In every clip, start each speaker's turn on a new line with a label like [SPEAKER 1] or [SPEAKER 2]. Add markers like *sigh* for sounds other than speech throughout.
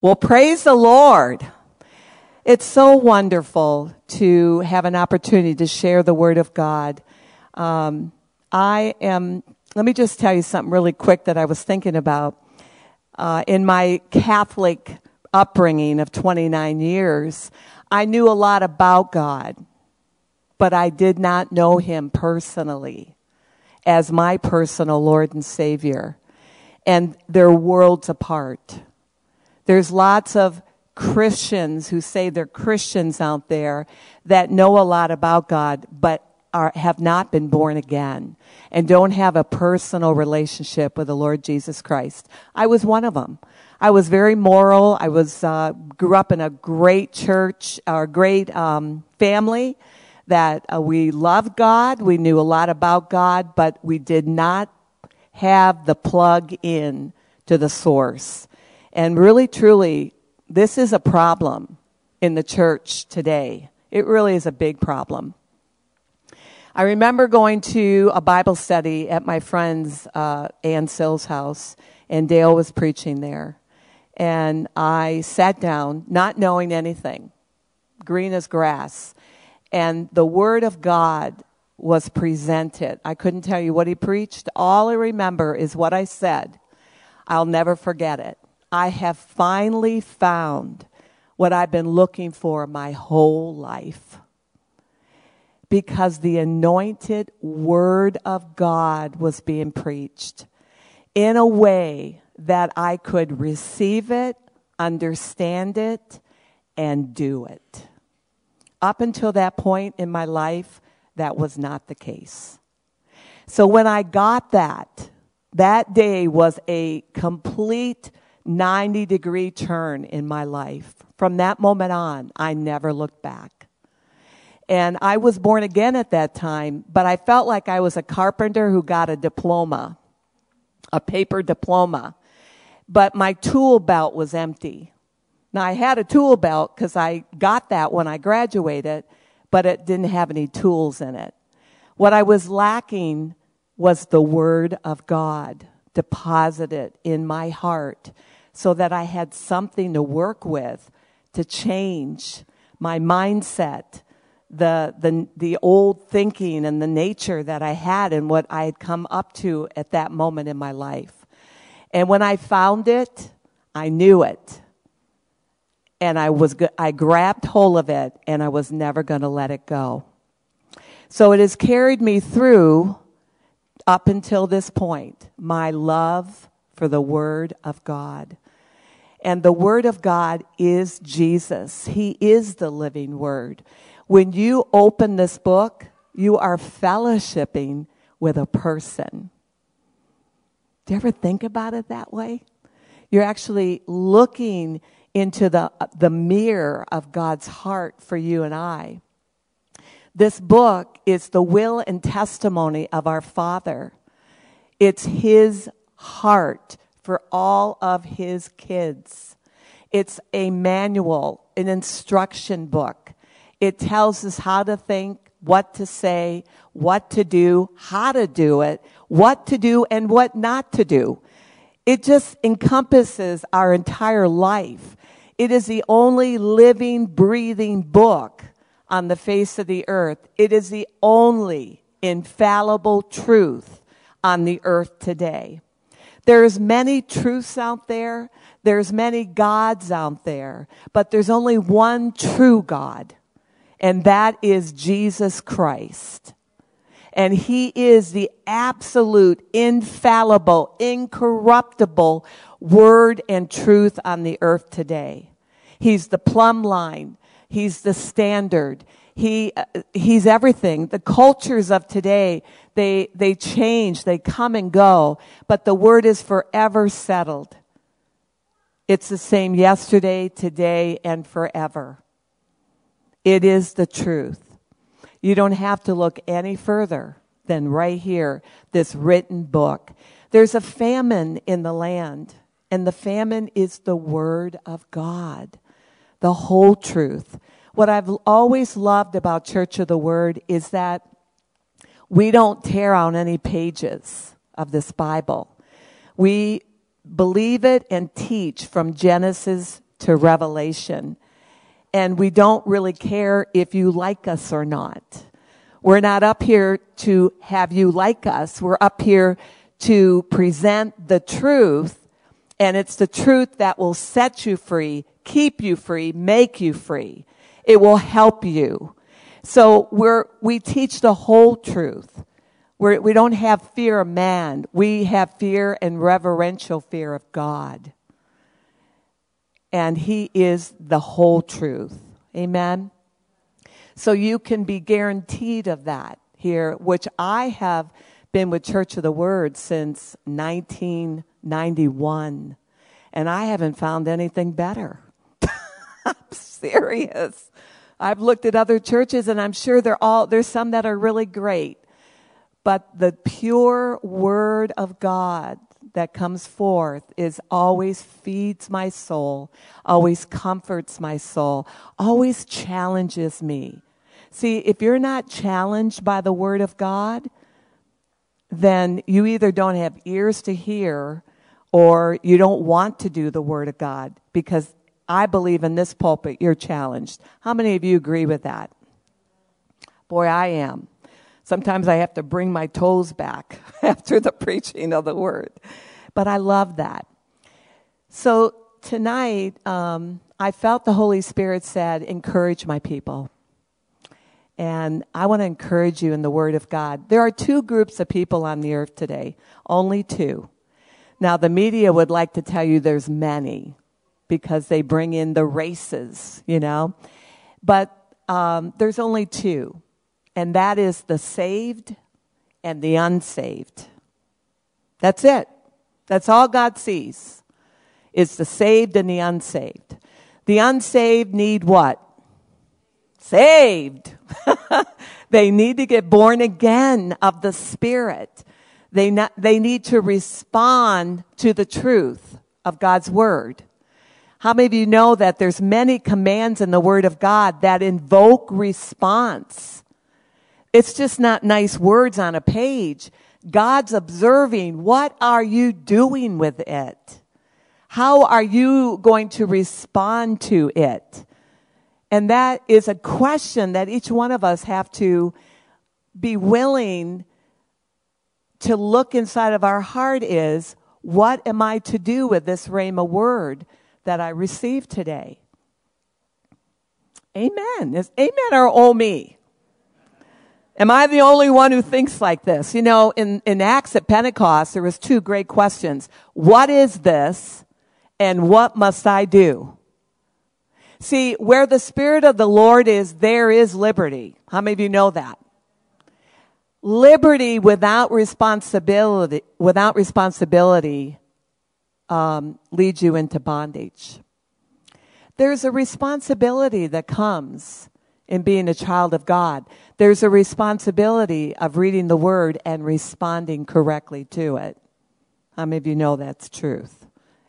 [SPEAKER 1] Well, praise the Lord. It's so wonderful to have an opportunity to share the Word of God. Um, I am, let me just tell you something really quick that I was thinking about. Uh, in my Catholic upbringing of 29 years, I knew a lot about God, but I did not know Him personally as my personal Lord and Savior. And they're worlds apart. There's lots of Christians who say they're Christians out there that know a lot about God, but are, have not been born again and don't have a personal relationship with the Lord Jesus Christ. I was one of them. I was very moral. I was uh, grew up in a great church, or great um, family that uh, we loved God. We knew a lot about God, but we did not have the plug in to the source. And really, truly, this is a problem in the church today. It really is a big problem. I remember going to a Bible study at my friend's uh, Ann Sills' house, and Dale was preaching there. And I sat down, not knowing anything, green as grass. And the Word of God was presented. I couldn't tell you what he preached. All I remember is what I said. I'll never forget it. I have finally found what I've been looking for my whole life. Because the anointed word of God was being preached in a way that I could receive it, understand it, and do it. Up until that point in my life, that was not the case. So when I got that, that day was a complete 90 degree turn in my life. From that moment on, I never looked back. And I was born again at that time, but I felt like I was a carpenter who got a diploma, a paper diploma. But my tool belt was empty. Now I had a tool belt because I got that when I graduated, but it didn't have any tools in it. What I was lacking was the Word of God deposited in my heart so that I had something to work with to change my mindset, the, the, the old thinking and the nature that I had and what I had come up to at that moment in my life. And when I found it, I knew it. And I was, I grabbed hold of it and I was never going to let it go. So it has carried me through up until this point, my love for the Word of God. And the Word of God is Jesus. He is the living Word. When you open this book, you are fellowshipping with a person. Do you ever think about it that way? You're actually looking into the, the mirror of God's heart for you and I. This book is the will and testimony of our Father. It's His heart for all of his kids. It's a manual, an instruction book. It tells us how to think, what to say, what to do, how to do it, what to do, and what not to do. It just encompasses our entire life. It is the only living, breathing book on the face of the earth. It is the only infallible truth on the earth today. There's many truths out there. There's many gods out there, but there's only one true God, and that is Jesus Christ. And he is the absolute, infallible, incorruptible word and truth on the earth today. He's the plumb line. He's the standard. He, uh, he's everything. The cultures of today, they, they change, they come and go, but the word is forever settled. It's the same yesterday, today, and forever. It is the truth. You don't have to look any further than right here, this written book. There's a famine in the land, and the famine is the word of God, the whole truth. What I've always loved about Church of the Word is that we don't tear out any pages of this Bible. We believe it and teach from Genesis to revelation. And we don't really care if you like us or not. We're not up here to have you like us. We're up here to present the truth. And it's the truth that will set you free, keep you free, make you free. It will help you. So we're, we teach the whole truth. We're, we don't have fear of man. We have fear and reverential fear of God. And He is the whole truth. Amen. So you can be guaranteed of that here, which I have been with Church of the Word since 1991. And I haven't found anything better. I'm serious. I've looked at other churches and I'm sure they're all, there's some that are really great. But the pure word of God that comes forth is always feeds my soul, always comforts my soul, always challenges me. See, if you're not challenged by the Word of God, then you either don't have ears to hear or you don't want to do the Word of God because I believe in this pulpit you're challenged. How many of you agree with that? Boy, I am. Sometimes I have to bring my toes back *laughs* after the preaching of the Word. But I love that. So tonight, um, I felt the Holy Spirit said, encourage my people. And I want to encourage you in the Word of God. There are two groups of people on the earth today, only two. Now, the media would like to tell you there's many because they bring in the races, you know. But um, there's only two, and that is the saved and the unsaved. That's it. That's all God sees. It's the saved and the unsaved. The unsaved need what? saved. *laughs* they need to get born again of the Spirit. They, not, they need to respond to the truth of God's Word. How many of you know that there's many commands in the Word of God that invoke response? It's just not nice words on a page. God's observing. What are you doing with it? How are you going to respond to it? And that is a question that each one of us have to be willing to look inside of our heart is, what am I to do with this Rhema word that I received today? Amen. Is amen or oh me? Am I the only one who thinks like this? You know, in, in Acts at Pentecost, there was two great questions. What is this? And what must I do? See, where the Spirit of the Lord is, there is liberty. How many of you know that? Liberty without responsibility, without responsibility, um, leads you into bondage. There's a responsibility that comes in being a child of God. There's a responsibility of reading the Word and responding correctly to it. How many of you know that's truth?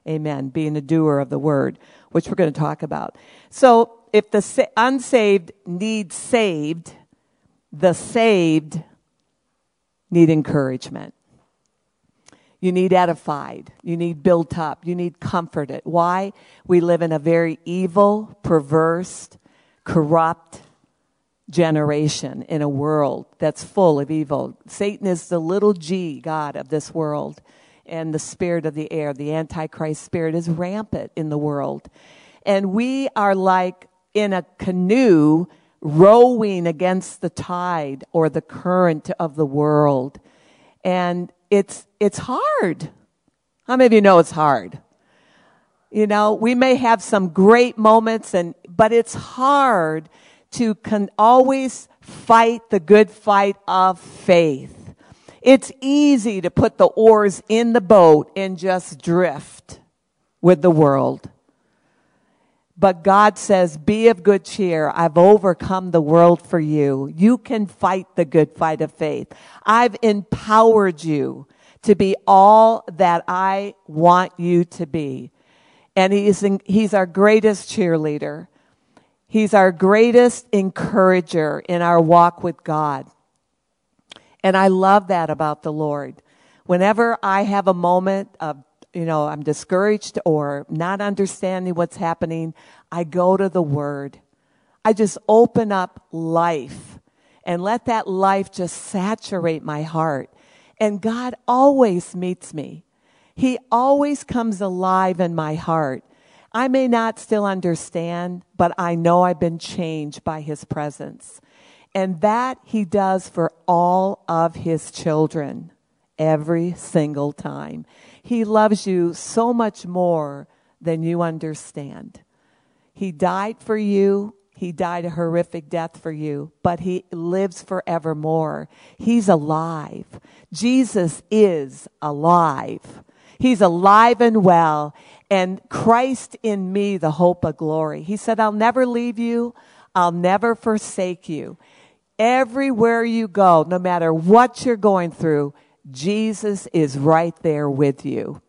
[SPEAKER 1] Amen. Being a doer of the Word which we're going to talk about. So if the unsaved need saved, the saved need encouragement. You need edified. You need built up. You need comforted. Why? We live in a very evil, perverse, corrupt generation in a world that's full of evil. Satan is the little g God of this world and the spirit of the air, the Antichrist spirit, is rampant in the world. And we are like in a canoe rowing against the tide or the current of the world. And it's, it's hard. How many of you know it's hard? You know, we may have some great moments and, but it's hard to can always fight the good fight of faith. It's easy to put the oars in the boat and just drift with the world. But God says, be of good cheer. I've overcome the world for you. You can fight the good fight of faith. I've empowered you to be all that I want you to be. And he's, in, he's our greatest cheerleader. He's our greatest encourager in our walk with God. And I love that about the Lord. Whenever I have a moment of, you know, I'm discouraged or not understanding what's happening, I go to the Word. I just open up life and let that life just saturate my heart. And God always meets me. He always comes alive in my heart. I may not still understand, but I know I've been changed by His presence. And that He does for all of His children every single time. He loves you so much more than you understand. He died for you. He died a horrific death for you, but he lives forevermore. He's alive. Jesus is alive. He's alive and well, and Christ in me, the hope of glory. He said, I'll never leave you. I'll never forsake you. Everywhere you go, no matter what you're going through, Jesus is right there with you.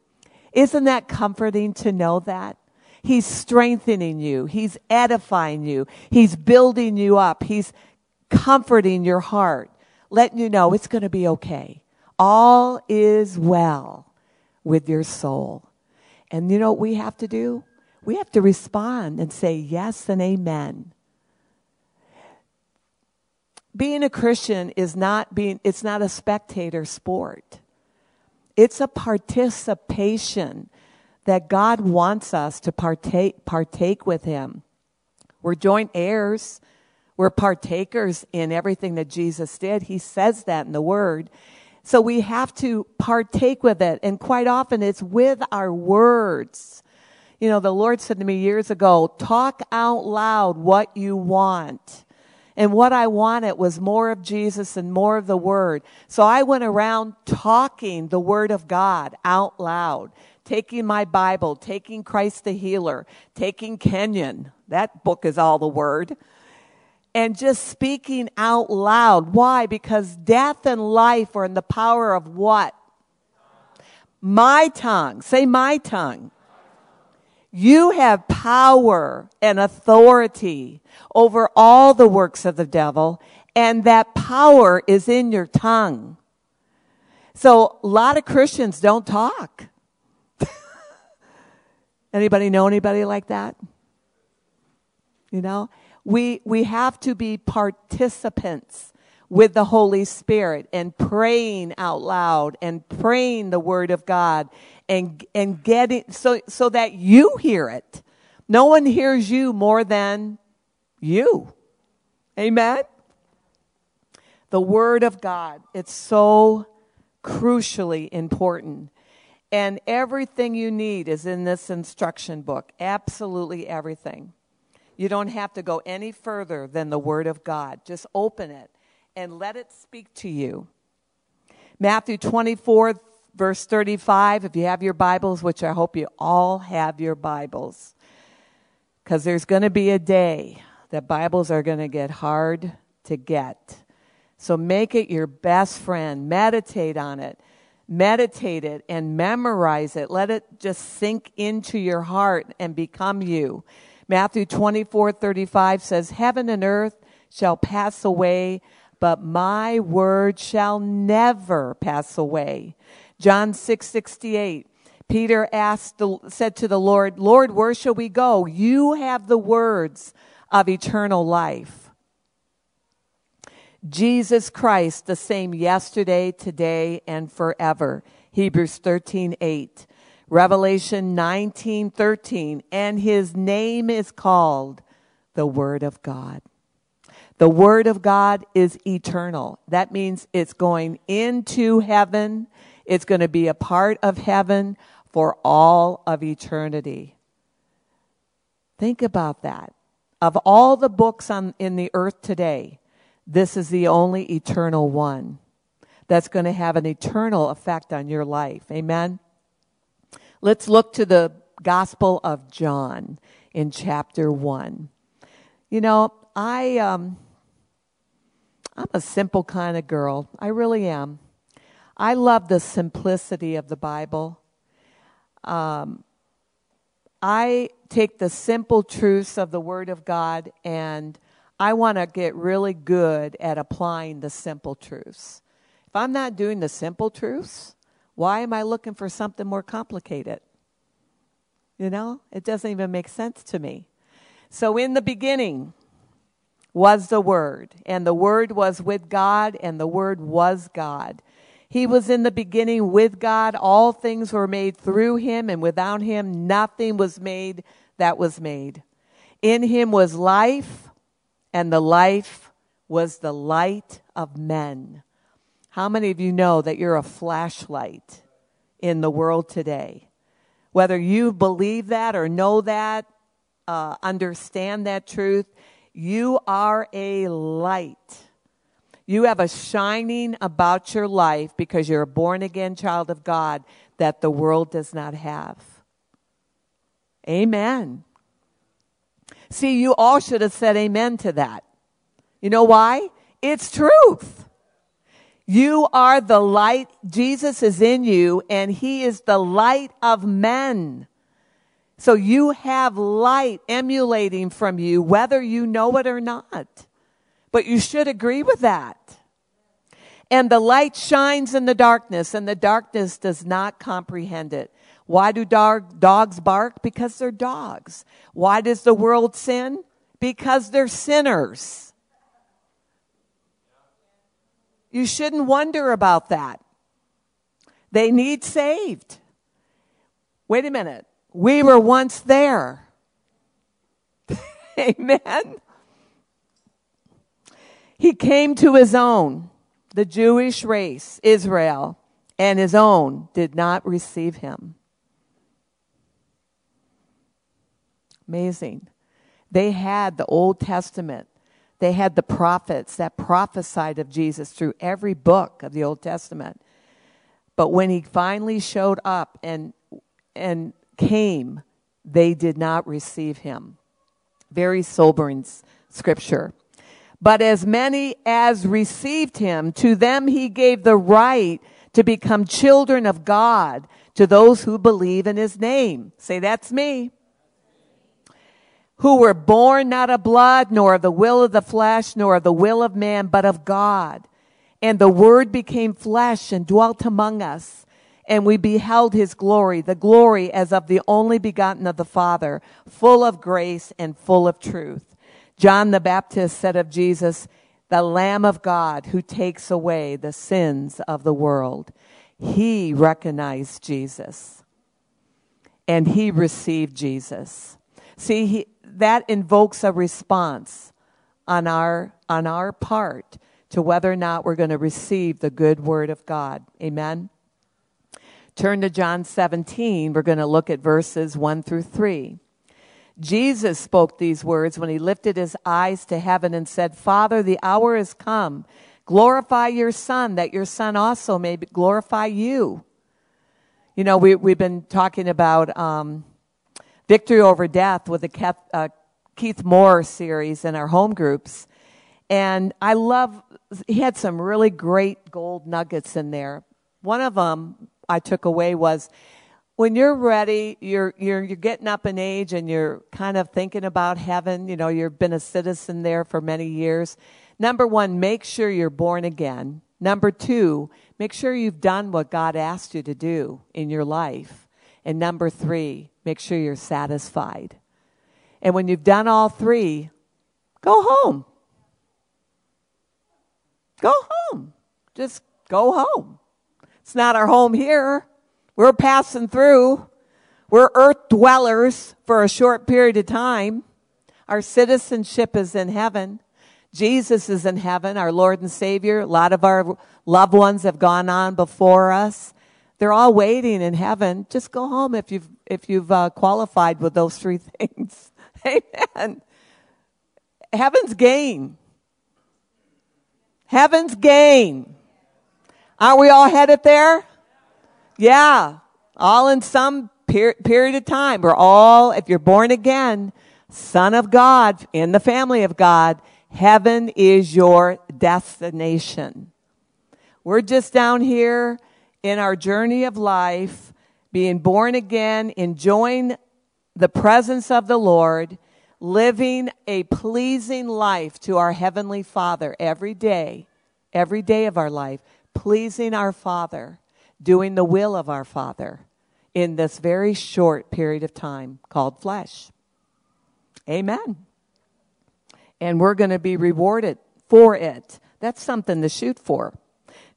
[SPEAKER 1] Isn't that comforting to know that? He's strengthening you. He's edifying you. He's building you up. He's comforting your heart, letting you know it's going to be okay. All is well with your soul. And you know what we have to do? We have to respond and say yes and amen being a Christian is not being, it's not a spectator sport. It's a participation that God wants us to partake, partake with Him. We're joint heirs. We're partakers in everything that Jesus did. He says that in the Word. So we have to partake with it. And quite often it's with our words. You know, the Lord said to me years ago, talk out loud what you want. And what I wanted was more of Jesus and more of the Word. So I went around talking the Word of God out loud, taking my Bible, taking Christ the Healer, taking Kenyon. That book is all the Word. And just speaking out loud. Why? Because death and life are in the power of what? My tongue. Say my tongue. You have power and authority over all the works of the devil, and that power is in your tongue. So a lot of Christians don't talk. *laughs* anybody know anybody like that? You know, we we have to be participants with the Holy Spirit and praying out loud and praying the word of God and, and getting, so, so that you hear it. No one hears you more than you. Amen? The Word of God, it's so crucially important. And everything you need is in this instruction book. Absolutely everything. You don't have to go any further than the Word of God. Just open it and let it speak to you. Matthew 24, verse 35, if you have your Bibles, which I hope you all have your Bibles, because there's going to be a day that Bibles are going to get hard to get. So make it your best friend. Meditate on it. Meditate it and memorize it. Let it just sink into your heart and become you. Matthew 24, 35 says, Heaven and earth shall pass away, but my word shall never pass away. John 6, 68. Peter asked, the, said to the Lord, Lord, where shall we go? You have the words of eternal life. Jesus Christ, the same yesterday, today, and forever. Hebrews 13, 8. Revelation 19, 13. And his name is called the Word of God. The Word of God is eternal. That means it's going into heaven. It's going to be a part of heaven for all of eternity. Think about that. Of all the books on, in the earth today, this is the only eternal one that's going to have an eternal effect on your life. Amen? Let's look to the Gospel of John in chapter 1. You know, I. Um, I'm a simple kind of girl. I really am. I love the simplicity of the Bible. Um, I take the simple truths of the Word of God and I want to get really good at applying the simple truths. If I'm not doing the simple truths, Why am I looking for something more complicated? You know, it doesn't even make sense to me. So, in the beginning was the Word, and the Word was with God, and the Word was God. He was in the beginning with God. All things were made through him, and without him, nothing was made that was made. In him was life, and the life was the light of men. How many of you know that you're a flashlight in the world today? Whether you believe that or know that, uh, understand that truth, you are a light. You have a shining about your life because you're a born again child of God that the world does not have. Amen. See, you all should have said amen to that. You know why? It's truth. You are the light. Jesus is in you and he is the light of men. So you have light emulating from you, whether you know it or not. But you should agree with that. And the light shines in the darkness and the darkness does not comprehend it. Why do dog, dogs bark? Because they're dogs. Why does the world sin? Because they're sinners. You shouldn't wonder about that. They need saved. Wait a minute. We were once there. *laughs* Amen. He came to his own, the Jewish race, Israel, and his own did not receive him. Amazing. They had the Old Testament they had the prophets that prophesied of Jesus through every book of the Old Testament. But when he finally showed up and, and came, they did not receive him. Very sobering scripture. But as many as received him, to them he gave the right to become children of God, to those who believe in his name. Say, that's me who were born not of blood, nor of the will of the flesh, nor of the will of man, but of God. And the word became flesh and dwelt among us. And we beheld his glory, the glory as of the only begotten of the Father, full of grace and full of truth. John the Baptist said of Jesus, the Lamb of God who takes away the sins of the world. He recognized Jesus and he received Jesus. See, he, that invokes a response on our, on our part to whether or not we're going to receive the good word of God. Amen. Turn to John 17. We're going to look at verses 1 through 3. Jesus spoke these words when he lifted his eyes to heaven and said, Father, the hour is come. Glorify your Son, that your Son also may glorify you. You know, we, we've been talking about um, Victory Over Death with the Keith, uh, Keith Moore series in our home groups. And I love, he had some really great gold nuggets in there. One of them I took away was when you're ready, you're, you're, you're getting up in age and you're kind of thinking about heaven. You know, you've been a citizen there for many years. Number one, make sure you're born again. Number two, make sure you've done what God asked you to do in your life. And number three, make sure you're satisfied. And when you've done all three, go home. Go home. Just go home. It's not our home here. We're passing through. We're earth dwellers for a short period of time. Our citizenship is in heaven. Jesus is in heaven, our Lord and Savior. A lot of our loved ones have gone on before us. They're all waiting in heaven. Just go home if you've if you've uh, qualified with those three *laughs* things. Amen. Heaven's gain. Heaven's gain. Aren't we all headed there? Yeah. All in some per- period of time. We're all, if you're born again, son of God, in the family of God, heaven is your destination. We're just down here in our journey of life, being born again, enjoying the presence of the Lord, living a pleasing life to our Heavenly Father every day, every day of our life, pleasing our Father, doing the will of our Father in this very short period of time called flesh. Amen. And we're going to be rewarded for it. That's something to shoot for.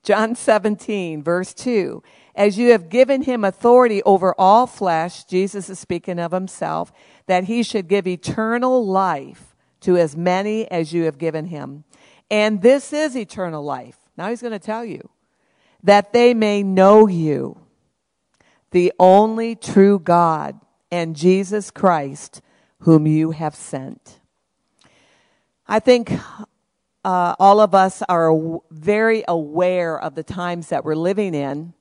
[SPEAKER 1] John 17, verse 2. As you have given him authority over all flesh, Jesus is speaking of himself, that he should give eternal life to as many as you have given him. And this is eternal life. Now he's going to tell you that they may know you, the only true God, and Jesus Christ, whom you have sent. I think uh, all of us are very aware of the times that we're living in.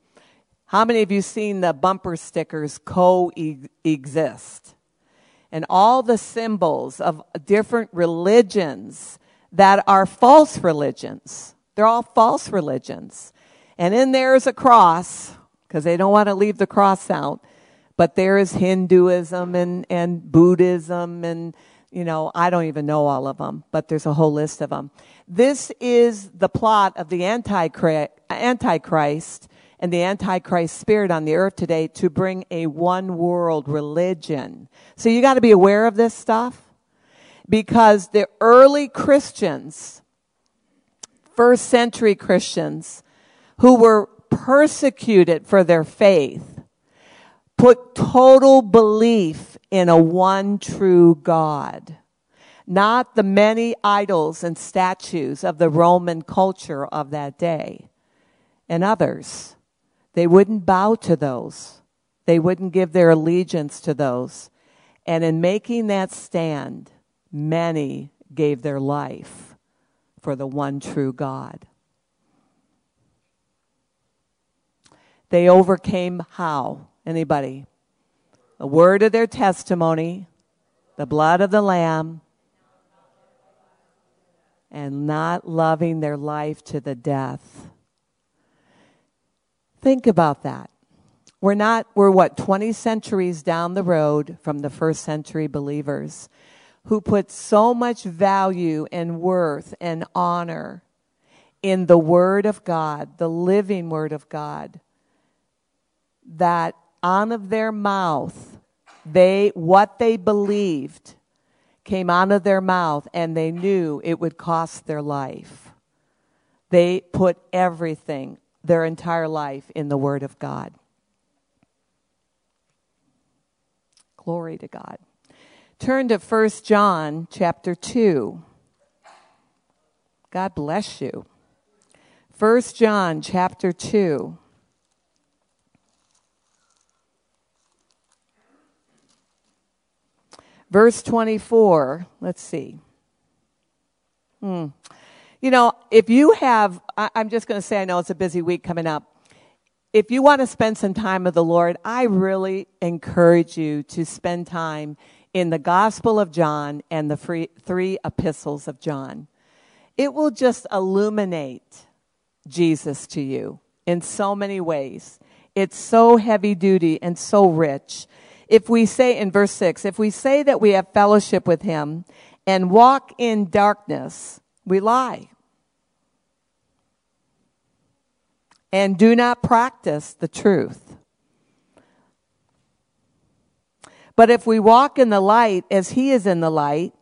[SPEAKER 1] How many of you seen the bumper stickers coexist? And all the symbols of different religions that are false religions. They're all false religions. And in there is a cross, because they don't want to leave the cross out. But there is Hinduism and, and Buddhism and, you know, I don't even know all of them, but there's a whole list of them. This is the plot of the Antichrist and the Antichrist spirit on the earth today to bring a one world religion. So you got to be aware of this stuff because the early Christians, first century Christians, who were persecuted for their faith, put total belief in a one true God, not the many idols and statues of the Roman culture of that day and others. They wouldn't bow to those. They wouldn't give their allegiance to those. And in making that stand, many gave their life for the one true God. They overcame how? Anybody? The word of their testimony, the blood of the Lamb, and not loving their life to the death. Think about that. We're not, we're what, 20 centuries down the road from the first century believers who put so much value and worth and honor in the Word of God, the living Word of God, that out of their mouth, they, what they believed came out of their mouth and they knew it would cost their life. They put everything, their entire life, in the Word of God. Glory to God. Turn to 1 John chapter 2. God bless you. 1 John chapter 2. Verse 24, let's see. Hmm. You know, if you have, I, I'm just going to say, I know it's a busy week coming up. If you want to spend some time with the Lord, I really encourage you to spend time in the Gospel of John and the free, three epistles of John. It will just illuminate Jesus to you in so many ways. It's so heavy duty and so rich if we say in verse 6, if we say that we have fellowship with him and walk in darkness, we lie. And do not practice the truth. But if we walk in the light as he is in the light,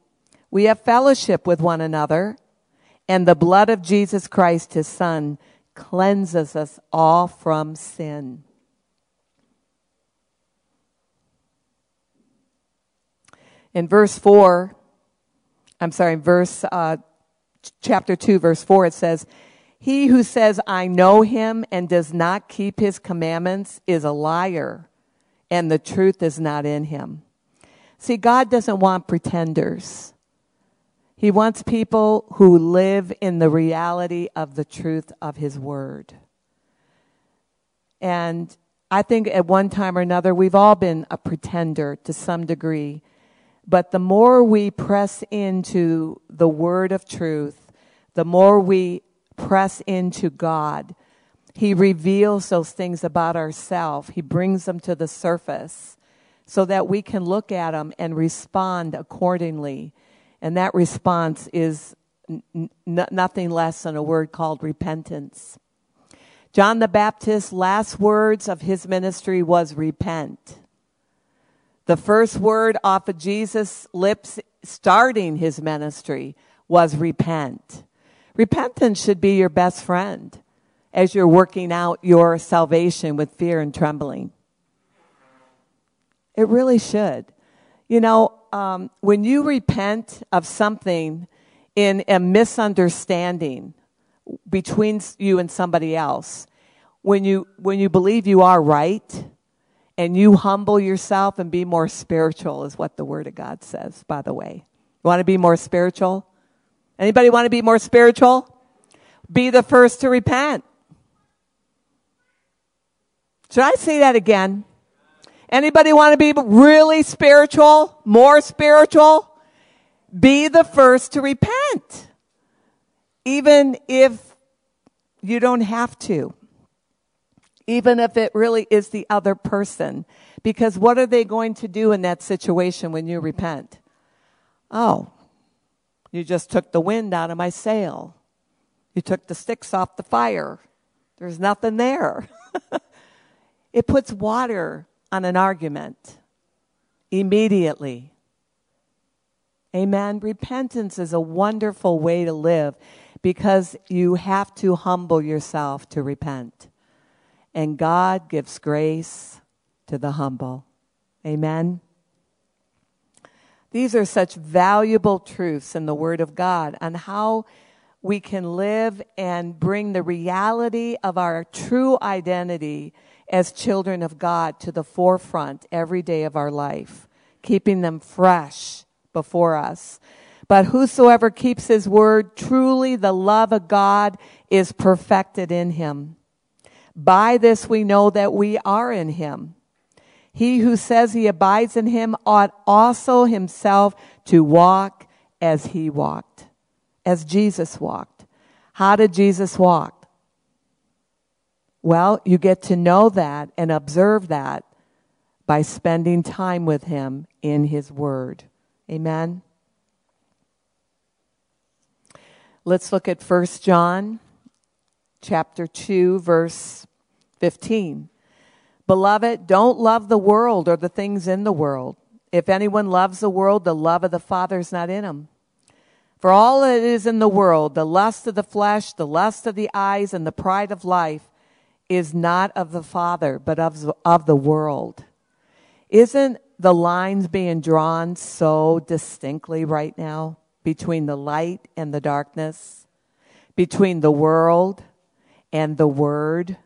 [SPEAKER 1] we have fellowship with one another, and the blood of Jesus Christ, his son, cleanses us all from sin. In verse 4, I'm sorry, verse, uh, chapter 2, verse 4, it says, He who says, I know him and does not keep his commandments is a liar, and the truth is not in him. See, God doesn't want pretenders. He wants people who live in the reality of the truth of His Word. And I think at one time or another, we've all been a pretender to some degree. But the more we press into the word of truth, the more we press into God, He reveals those things about ourselves. He brings them to the surface so that we can look at them and respond accordingly. And that response is n- nothing less than a word called repentance. John the Baptist's last words of his ministry was repent. The first word off of Jesus' lips starting his ministry was repent. Repentance should be your best friend as you're working out your salvation with fear and trembling. It really should. You know, um, when you repent of something in a misunderstanding between you and somebody else, when you when you believe you are right and you humble yourself and be more spiritual is what the word of God says, by the way. You want to be more spiritual? Anybody want to be more spiritual? Be the first to repent. Should I say that again? Anybody want to be really spiritual? More spiritual? Be the first to repent. Even if you don't have to. Even if it really is the other person. Because what are they going to do in that situation when you repent? Oh, you just took the wind out of my sail. You took the sticks off the fire. There's nothing there. *laughs* It puts water on an argument immediately. Amen. Repentance is a wonderful way to live because you have to humble yourself to repent. And God gives grace to the humble. Amen. These are such valuable truths in the Word of God on how we can live and bring the reality of our true identity as children of God to the forefront every day of our life, keeping them fresh before us. But whosoever keeps his word, truly the love of God is perfected in him. By this we know that we are in him. He who says he abides in him ought also himself to walk as he walked, as Jesus walked. How did Jesus walk? Well, you get to know that and observe that by spending time with Him in His Word. Amen. Let's look at 1 John chapter 2 verse 15. Beloved, don't love the world or the things in the world. If anyone loves the world, the love of the Father is not in him. For all that is in the world, the lust of the flesh, the lust of the eyes, and the pride of life, is not of the Father, but of, of the world. Isn't the lines being drawn so distinctly right now between the light and the darkness, between the world and the Word?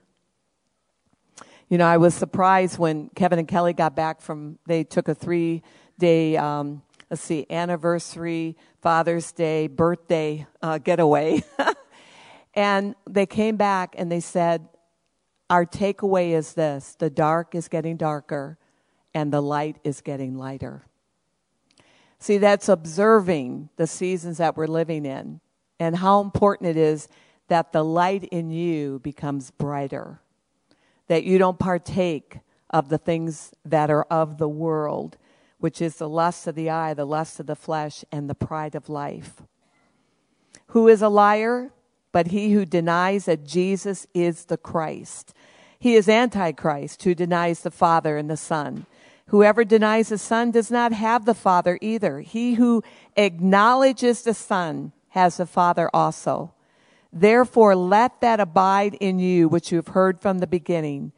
[SPEAKER 1] You know, I was surprised when Kevin and Kelly got back from, they took a three day, um, let's see, anniversary, Father's Day, birthday uh, getaway. *laughs* and they came back and they said, our takeaway is this the dark is getting darker and the light is getting lighter. See, that's observing the seasons that we're living in and how important it is that the light in you becomes brighter, that you don't partake of the things that are of the world, which is the lust of the eye, the lust of the flesh, and the pride of life. Who is a liar? but he who denies that Jesus is the Christ. He is Antichrist who denies the Father and the Son. Whoever denies the Son does not have the Father either. He who acknowledges the Son has the Father also. Therefore, let that abide in you which you have heard from the beginning.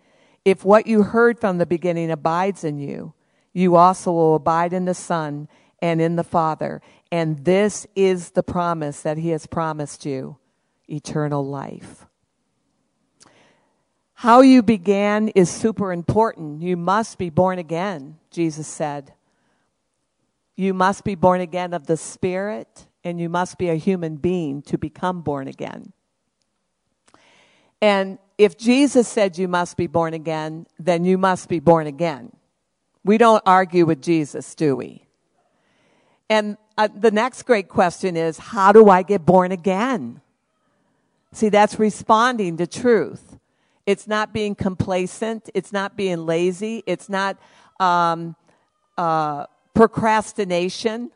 [SPEAKER 1] If what you heard from the beginning abides in you, you also will abide in the Son and in the Father. And this is the promise that He has promised you eternal life. How you began is super important. You must be born again, Jesus said. You must be born again of the Spirit, and you must be a human being to become born again. And if Jesus said you must be born again, then you must be born again. We don't argue with Jesus, do we? And uh, the next great question is how do I get born again? See, that's responding to truth. It's not being complacent. It's not being lazy. It's not um, uh, procrastination.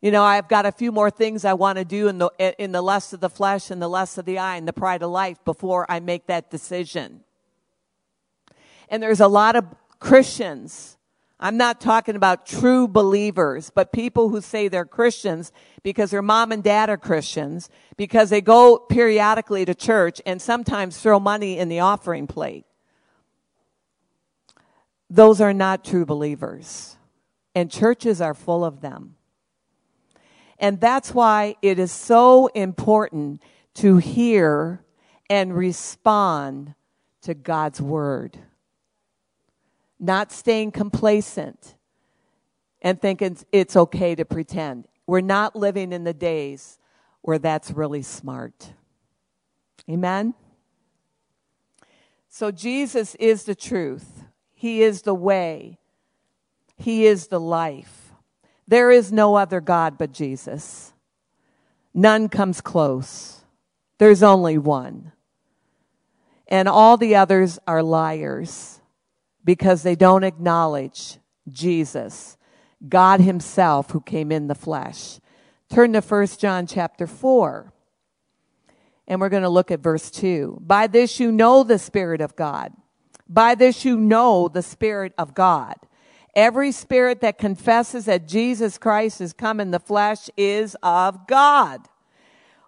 [SPEAKER 1] You know, I've got a few more things I want to do in the, in the lust of the flesh and the lust of the eye and the pride of life before I make that decision. And there's a lot of Christians. I'm not talking about true believers, but people who say they're Christians because their mom and dad are Christians, because they go periodically to church and sometimes throw money in the offering plate. Those are not true believers. And churches are full of them. And that's why it is so important to hear and respond to God's word. Not staying complacent and thinking it's okay to pretend. We're not living in the days where that's really smart. Amen? So Jesus is the truth. He is the way. He is the life. There is no other God but Jesus. None comes close. There's only one. And all the others are liars because they don't acknowledge Jesus, God himself who came in the flesh. Turn to 1 John chapter 4. And we're going to look at verse 2. By this you know the Spirit of God. By this you know the Spirit of God. Every spirit that confesses that Jesus Christ has come in the flesh is of God.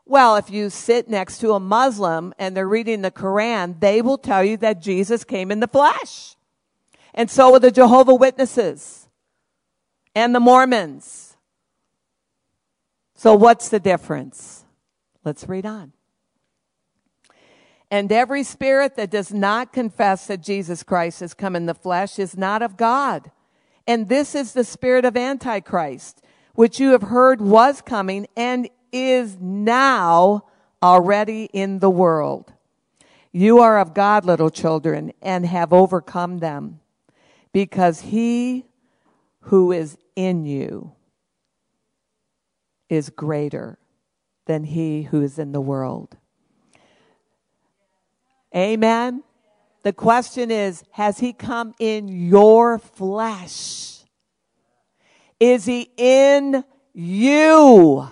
[SPEAKER 1] Well, if you sit next to a Muslim and they're reading the Quran, they will tell you that Jesus came in the flesh. And so will the Jehovah Witnesses and the Mormons. So what's the difference? Let's read on. And every spirit that does not confess that Jesus Christ has come in the flesh is not of God. And this is the spirit of Antichrist, which you have heard was coming and is now already in the world. You are of God, little children, and have overcome them, because he who is in you is greater than he who is in the world. Amen. The question is, has he come in your flesh? Is he in you?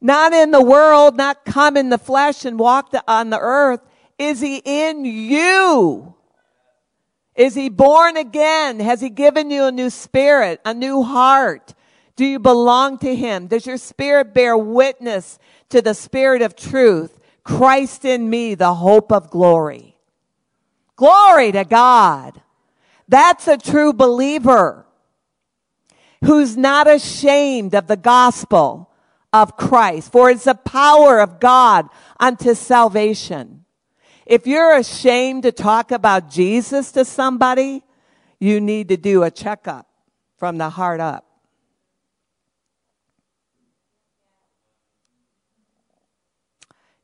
[SPEAKER 1] Not in the world, not come in the flesh and walk the, on the earth. Is he in you? Is he born again? Has he given you a new spirit, a new heart? Do you belong to him? Does your spirit bear witness to the spirit of truth? Christ in me, the hope of glory. Glory to God. That's a true believer who's not ashamed of the gospel of Christ, for it's the power of God unto salvation. If you're ashamed to talk about Jesus to somebody, you need to do a checkup from the heart up.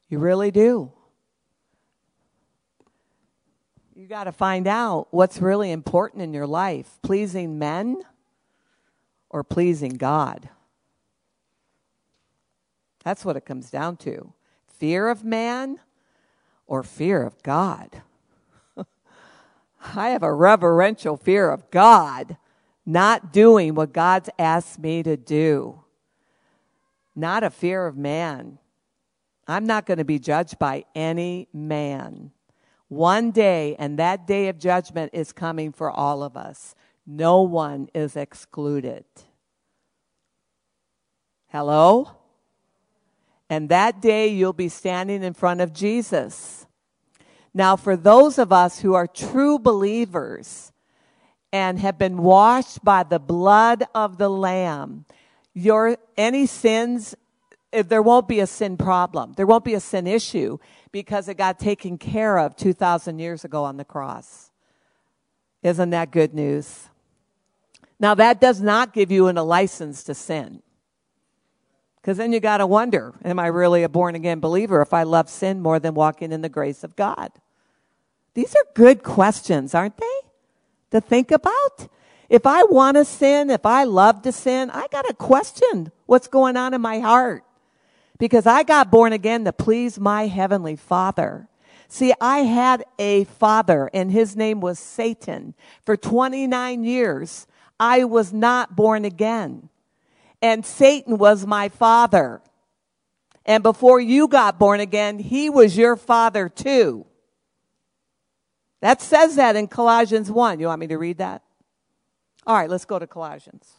[SPEAKER 1] You really do. You got to find out what's really important in your life pleasing men or pleasing God. That's what it comes down to. Fear of man or fear of God. *laughs* I have a reverential fear of God, not doing what God's asked me to do, not a fear of man. I'm not going to be judged by any man. One day, and that day of judgment is coming for all of us. No one is excluded. Hello? And that day you'll be standing in front of Jesus. Now, for those of us who are true believers and have been washed by the blood of the Lamb, your any sins, Eh, there won't be a sin problem. There won't be a sin issue because it got taken care of 2,000 years ago on the cross. Isn't that good news? Now, that does not give you a license to sin. Because then you got to wonder, am I really a born again believer if I love sin more than walking in the grace of God? These are good questions, aren't they? To think about. If I want to sin, if I love to sin, I got to question what's going on in my heart because I got born again to please my heavenly father. See, I had a father and his name was Satan. For 29 years, I was not born again. And Satan was my father. And before you got born again, he was your father too. That says that in Colossians 1. You want me to read that? All right, let's go to Colossians.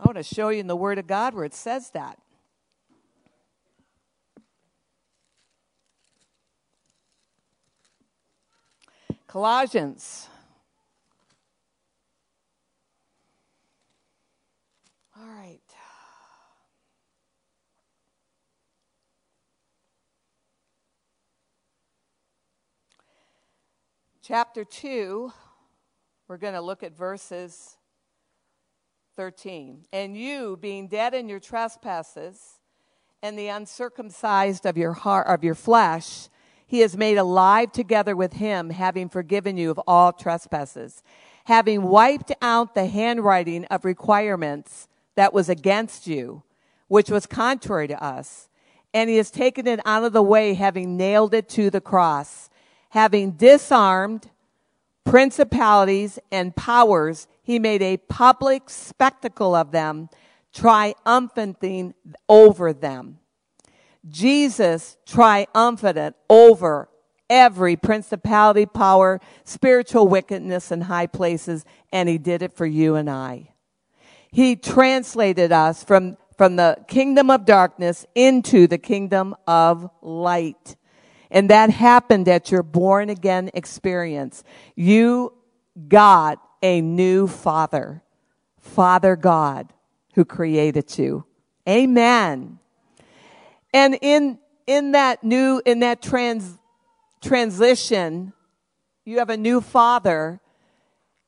[SPEAKER 1] I want to show you in the Word of God where it says that. Colossians. All right. Chapter 2, we're going to look at verses 13. And you, being dead in your trespasses and the uncircumcised of your heart of your flesh, he has made alive together with him, having forgiven you of all trespasses, having wiped out the handwriting of requirements that was against you, which was contrary to us. And he has taken it out of the way, having nailed it to the cross, having disarmed principalities and powers, he made a public spectacle of them, triumphing over them. Jesus triumphant over every principality, power, spiritual wickedness in high places, and he did it for you and I. He translated us from, from the kingdom of darkness into the kingdom of light. And that happened at your born again experience. You got a new father, Father God, who created you. Amen. And in, in that new, in that trans, transition, you have a new father.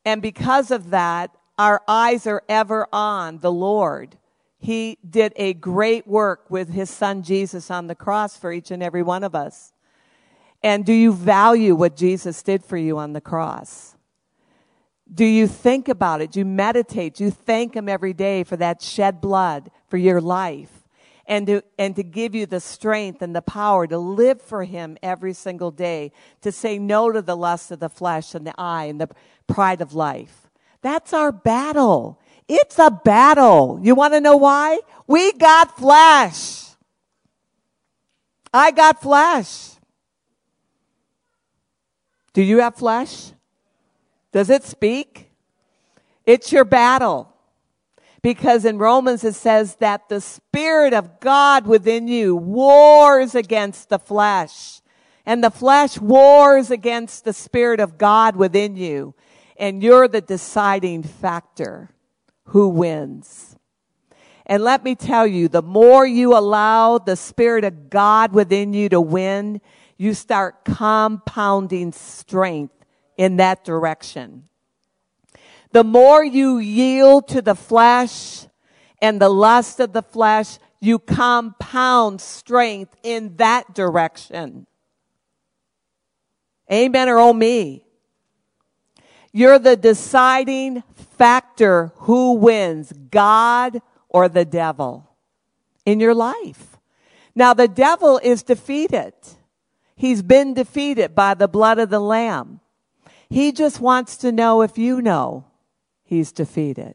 [SPEAKER 1] And because of that, our eyes are ever on the Lord. He did a great work with his son Jesus on the cross for each and every one of us. And do you value what Jesus did for you on the cross? Do you think about it? Do you meditate? Do you thank Him every day for that shed blood for your life? And to, and to give you the strength and the power to live for Him every single day, to say no to the lust of the flesh and the eye and the pride of life. That's our battle. It's a battle. You want to know why? We got flesh. I got flesh. Do you have flesh? Does it speak? It's your battle. Because in Romans it says that the Spirit of God within you wars against the flesh. And the flesh wars against the Spirit of God within you. And you're the deciding factor. Who wins? And let me tell you, the more you allow the Spirit of God within you to win, you start compounding strength in that direction. The more you yield to the flesh and the lust of the flesh, you compound strength in that direction. Amen or oh me. You're the deciding factor who wins, God or the devil in your life. Now the devil is defeated. He's been defeated by the blood of the Lamb. He just wants to know if you know he's defeated.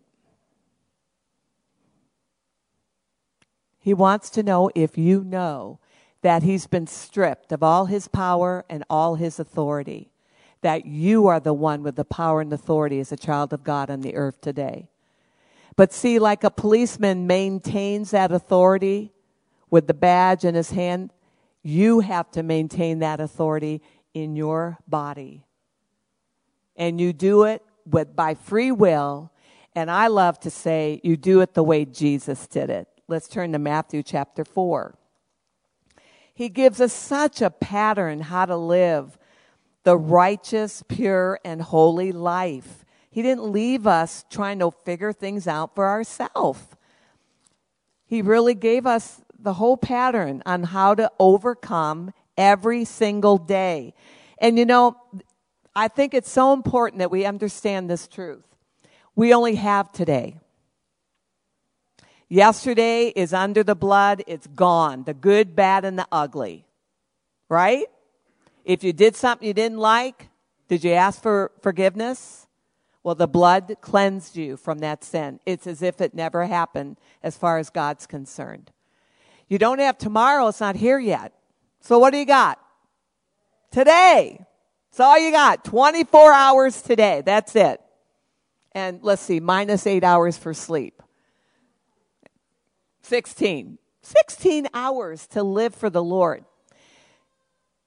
[SPEAKER 1] He wants to know if you know that he's been stripped of all his power and all his authority, that you are the one with the power and authority as a child of God on the earth today. But see, like a policeman maintains that authority with the badge in his hand, you have to maintain that authority in your body. And you do it with, by free will. And I love to say you do it the way Jesus did it. Let's turn to Matthew chapter 4. He gives us such a pattern how to live the righteous, pure, and holy life. He didn't leave us trying to figure things out for ourselves. He really gave us the whole pattern on how to overcome every single day. And you know, I think it's so important that we understand this truth. We only have today. Yesterday is under the blood, it's gone. The good, bad, and the ugly. Right? If you did something you didn't like, did you ask for forgiveness? Well, the blood cleansed you from that sin. It's as if it never happened as far as God's concerned. You don't have tomorrow, it's not here yet. So what do you got? Today. That's all you got. 24 hours today. That's it. And let's see, minus eight hours for sleep. 16. 16 hours to live for the Lord.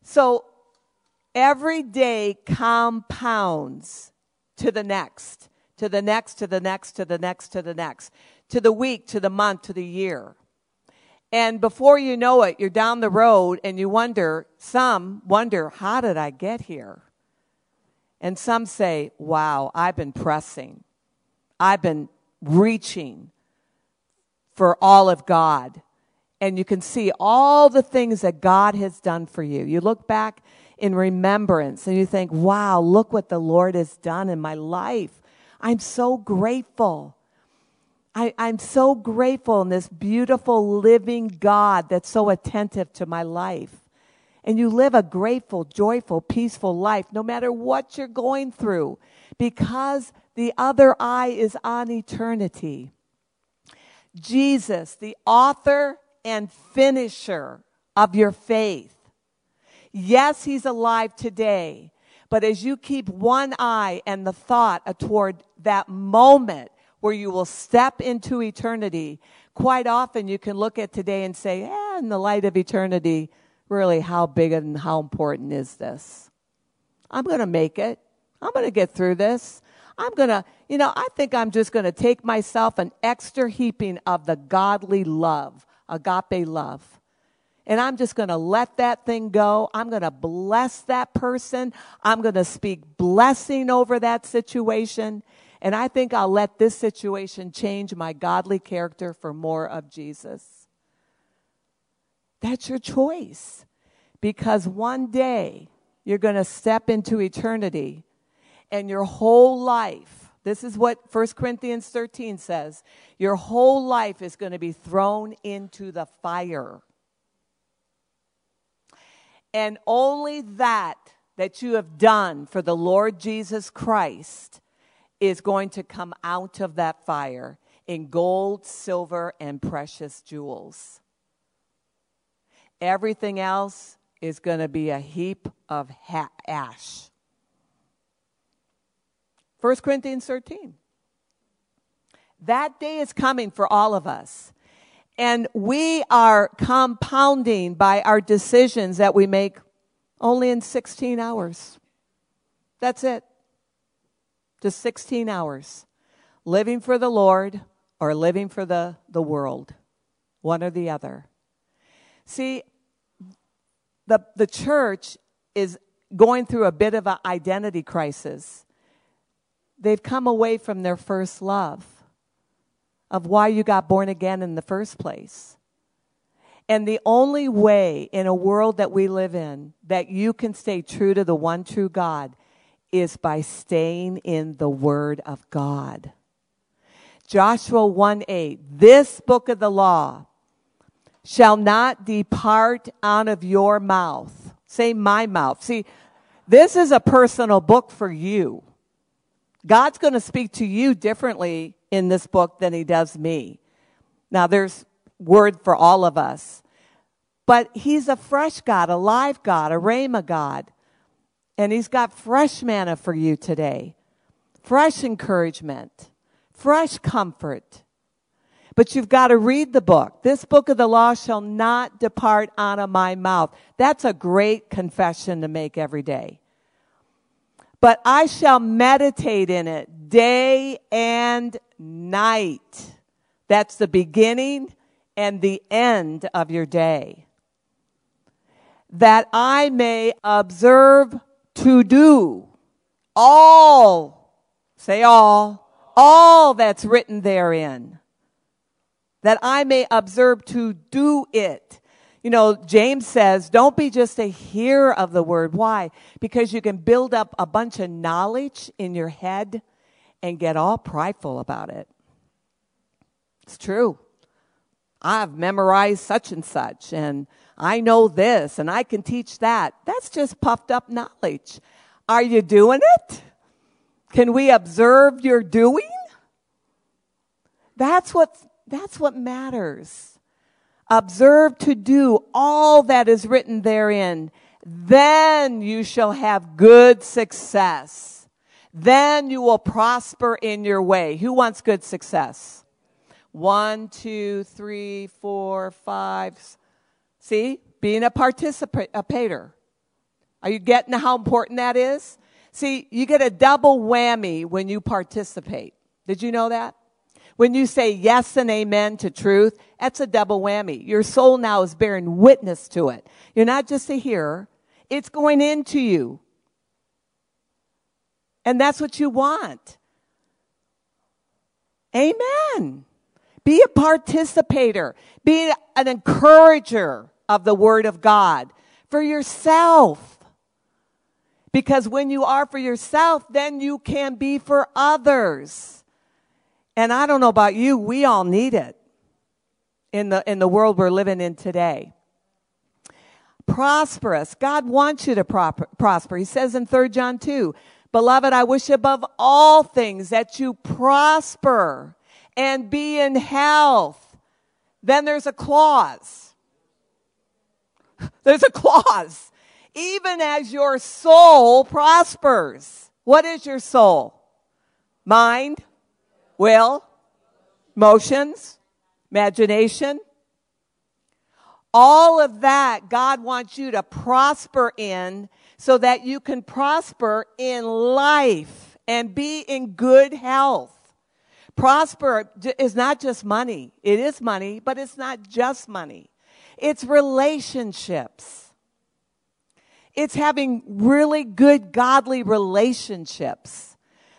[SPEAKER 1] So every day compounds to the next, to the next, to the next, to the next, to the next, to the week, to the month, to the year. And before you know it, you're down the road and you wonder, some wonder, how did I get here? And some say, wow, I've been pressing. I've been reaching for all of God. And you can see all the things that God has done for you. You look back in remembrance and you think, wow, look what the Lord has done in my life. I'm so grateful. I, am so grateful in this beautiful living God that's so attentive to my life. And you live a grateful, joyful, peaceful life no matter what you're going through because the other eye is on eternity. Jesus, the author and finisher of your faith. Yes, he's alive today, but as you keep one eye and the thought toward that moment where you will step into eternity, quite often you can look at today and say, eh, in the light of eternity, really, how big and how important is this? I'm going to make it. I'm going to get through this. I'm going to, you know, I think I'm just going to take myself an extra heaping of the godly love, agape love. And I'm just going to let that thing go. I'm going to bless that person. I'm going to speak blessing over that situation. And I think I'll let this situation change my godly character for more of Jesus. That's your choice. Because one day you're going to step into eternity and your whole life, this is what 1 Corinthians 13 says, your whole life is going to be thrown into the fire. And only that that you have done for the Lord Jesus Christ is going to come out of that fire in gold, silver, and precious jewels. Everything else is going to be a heap of ha- ash. 1 Corinthians 13. That day is coming for all of us. And we are compounding by our decisions that we make only in 16 hours. That's it. Just 16 hours. Living for the Lord or living for the, the world. One or the other. See, the, the church is going through a bit of an identity crisis they've come away from their first love of why you got born again in the first place. And the only way in a world that we live in that you can stay true to the one true God is by staying in the Word of God. Joshua 1 8, this book of the law shall not depart out of your mouth. Say, my mouth. See, this is a personal book for you. God's going to speak to you differently in this book than he does me. Now, there's word for all of us. But he's a fresh God, a live God, a Rhema God. And he's got fresh manna for you today. Fresh encouragement, fresh comfort. But you've got to read the book. This book of the law shall not depart out of my mouth. That's a great confession to make every day but I shall meditate in it day and night. That's the beginning and the end of your day. That I may observe to do all, say all, all that's written therein. That I may observe to do it. You know, James says, don't be just a hearer of the word. Why? Because you can build up a bunch of knowledge in your head and get all prideful about it. It's true. I've memorized such and such, and I know this, and I can teach that. That's just puffed up knowledge. Are you doing it? Can we observe your doing? That's what, that's what matters. Observe to do all that is written therein. Then you shall have good success. Then you will prosper in your way. Who wants good success? One, two, three, four, five. See? Being a participator. Are you getting how important that is? See, you get a double whammy when you participate. Did you know that? When you say yes and amen to truth, that's a double whammy. Your soul now is bearing witness to it. You're not just a hearer, it's going into you. And that's what you want. Amen. Be a participator. Be an encourager of the Word of God for yourself. Because when you are for yourself, then you can be for others. And I don't know about you, we all need it in the, in the world we're living in today. Prosperous. God wants you to prosper. He says in 3 John 2, Beloved, I wish above all things that you prosper and be in health. Then there's a clause. *laughs* There's a clause even as your soul prospers. What is your soul? Mind, will, motions, imagination. All of that God wants you to prosper in so that you can prosper in life and be in good health. Prosper is not just money. It is money, but it's not just money. It's relationships. It's having really good godly relationships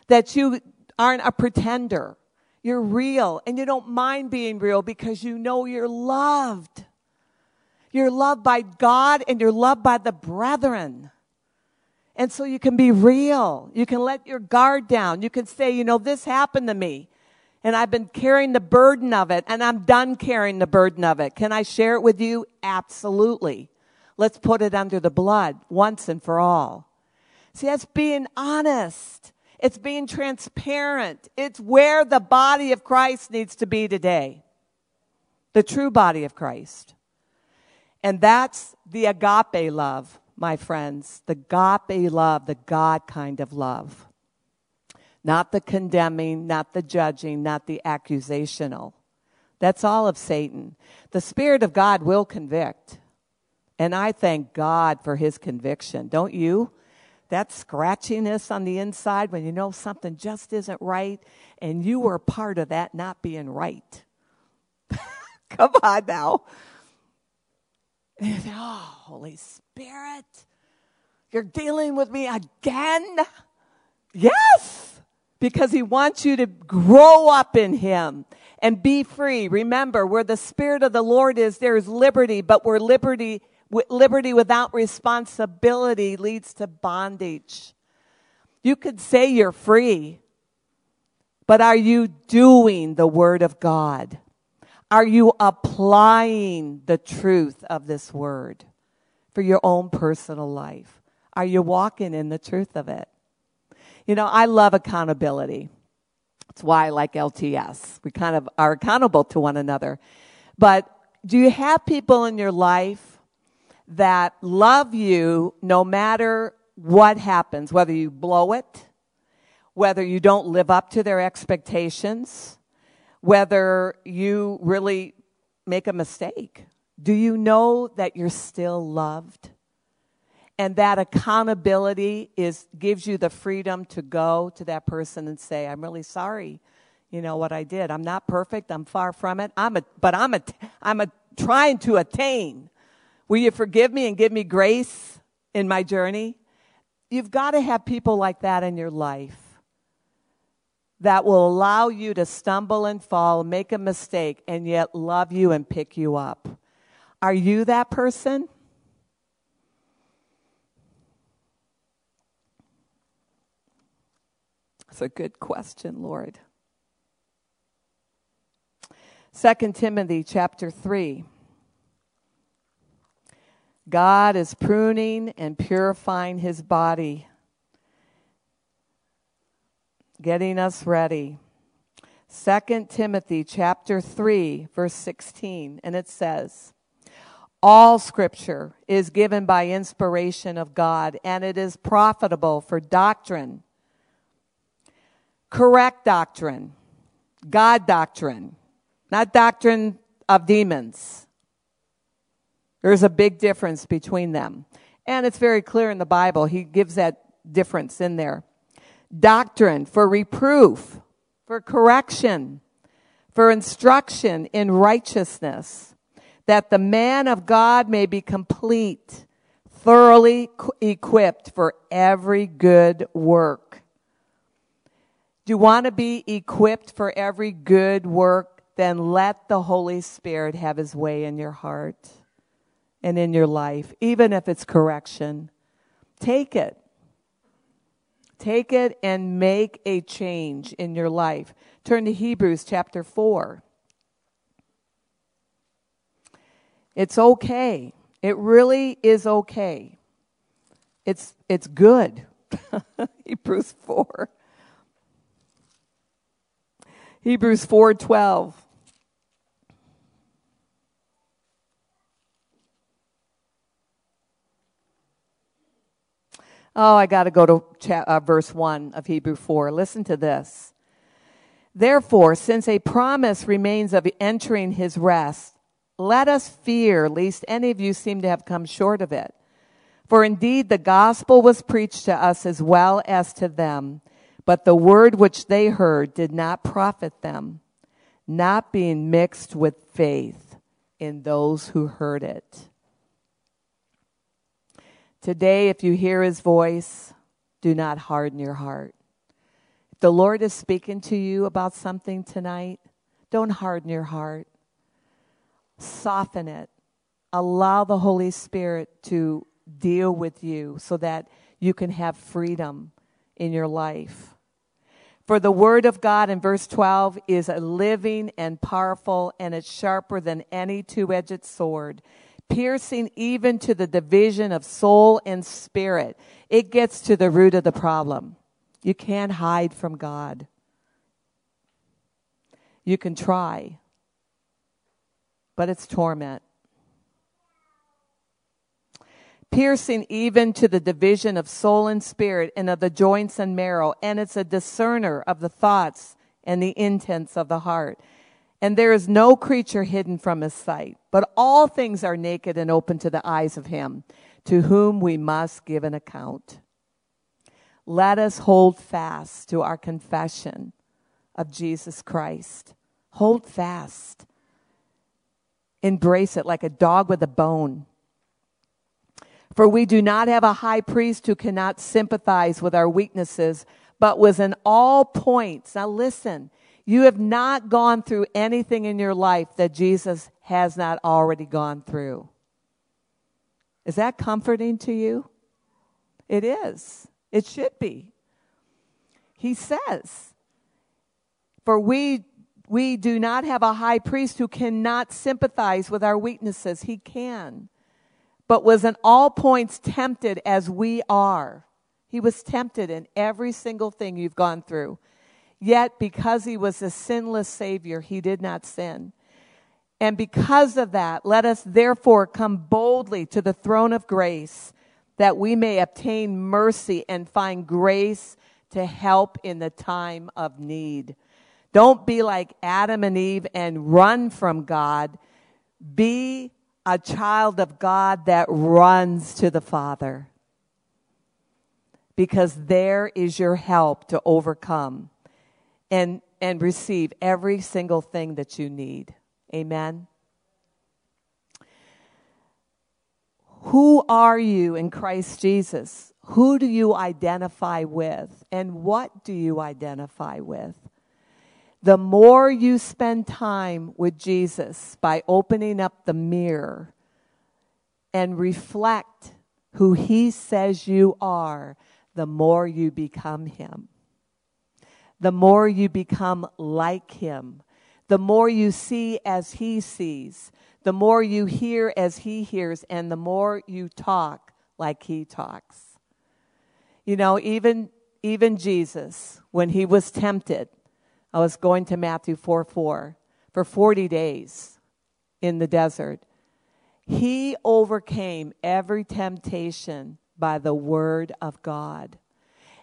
[SPEAKER 1] that you aren't a pretender. You're real and you don't mind being real because you know you're loved. You're loved by God and you're loved by the brethren. And so you can be real. You can let your guard down. You can say, you know, this happened to me and I've been carrying the burden of it and I'm done carrying the burden of it. Can I share it with you? Absolutely. Let's put it under the blood once and for all. See, that's being honest. It's being transparent. It's where the body of Christ needs to be today. The true body of Christ. And that's the agape love, my friends. The agape love, the God kind of love. Not the condemning, not the judging, not the accusational. That's all of Satan. The Spirit of God will convict. And I thank God for his conviction. Don't you? That scratchiness on the inside when you know something just isn't right and you were part of that not being right. *laughs* Come on now. And Oh, Holy Spirit, you're dealing with me again? Yes, because He wants you to grow up in Him and be free. Remember, where the Spirit of the Lord is, there is liberty, but where liberty liberty without responsibility leads to bondage. You could say you're free, but are you doing the Word of God? Are you applying the truth of this Word for your own personal life? Are you walking in the truth of it? You know, I love accountability. That's why I like LTS. We kind of are accountable to one another. But do you have people in your life that love you no matter what happens, whether you blow it, whether you don't live up to their expectations, whether you really make a mistake. Do you know that you're still loved? And that accountability is gives you the freedom to go to that person and say, "I'm really sorry, you know what I did. I'm not perfect. I'm far from it. I'm a, but I'm a, I'm a trying to attain Will you forgive me and give me grace in my journey? You've got to have people like that in your life that will allow you to stumble and fall, make a mistake, and yet love you and pick you up. Are you that person? That's a good question, Lord. 2 Timothy chapter 3. God is pruning and purifying his body. getting us ready. 2 Timothy chapter 3 verse 16 and it says all scripture is given by inspiration of God and it is profitable for doctrine correct doctrine God doctrine not doctrine of demons. There's a big difference between them. And it's very clear in the Bible. He gives that difference in there. Doctrine for reproof for correction, for instruction in righteousness, that the man of God may be complete, thoroughly equipped for every good work. Do you want to be equipped for every good work? Then let the Holy Spirit have his way in your heart and in your life, even if it's correction. Take it. Take it and make a change in your life. Turn to Hebrews chapter 4. It's okay. It really is okay. It's, it's good. *laughs* Hebrews 4. Hebrews 4:12 Oh, I got to go to cha- uh, verse 1 of Hebrew 4. Listen to this. Therefore, since a promise remains of entering his rest, let us fear lest any of you seem to have come short of it. For indeed the gospel was preached to us as well as to them, but the word which they heard did not profit them, not being mixed with faith in those who heard it. Today, if you hear his voice, do not harden your heart. If the Lord is speaking to you about something tonight, don't harden your heart. Soften it. Allow the Holy Spirit to deal with you so that you can have freedom in your life. For the word of God in verse 12 is a living and powerful, and it's sharper than any two edged sword piercing even to the division of soul and spirit. It gets to the root of the problem. You can't hide from God. You can try, but it's torment. Piercing even to the division of soul and spirit and of the joints and marrow, and it's a discerner of the thoughts and the intents of the heart. And there is no creature hidden from his sight, but all things are naked and open to the eyes of him, to whom we must give an account. Let us hold fast to our confession of Jesus Christ. Hold fast. Embrace it like a dog with a bone. For we do not have a high priest who cannot sympathize with our weaknesses, but was in all points. Now listen, you have not gone through anything in your life that Jesus has not already gone through. Is that comforting to you? It is. It should be. He says, For we, we do not have a high priest who cannot sympathize with our weaknesses. He can, but was in all points tempted as we are. He was tempted in every single thing you've gone through. Yet, because he was a sinless Savior, he did not sin. And because of that, let us therefore come boldly to the throne of grace that we may obtain mercy and find grace to help in the time of need. Don't be like Adam and Eve and run from God. Be a child of God that runs to the Father. Because there is your help to overcome and, and receive every single thing that you need. Amen. Who are you in Christ Jesus? Who do you identify with? And what do you identify with? The more you spend time with Jesus by opening up the mirror and reflect who he says you are, the more you become him the more you become like him. The more you see as he sees, the more you hear as he hears, and the more you talk like he talks. You know, even even Jesus, when he was tempted, I was going to Matthew 4 4, for 40 days in the desert, he overcame every temptation by the word of God.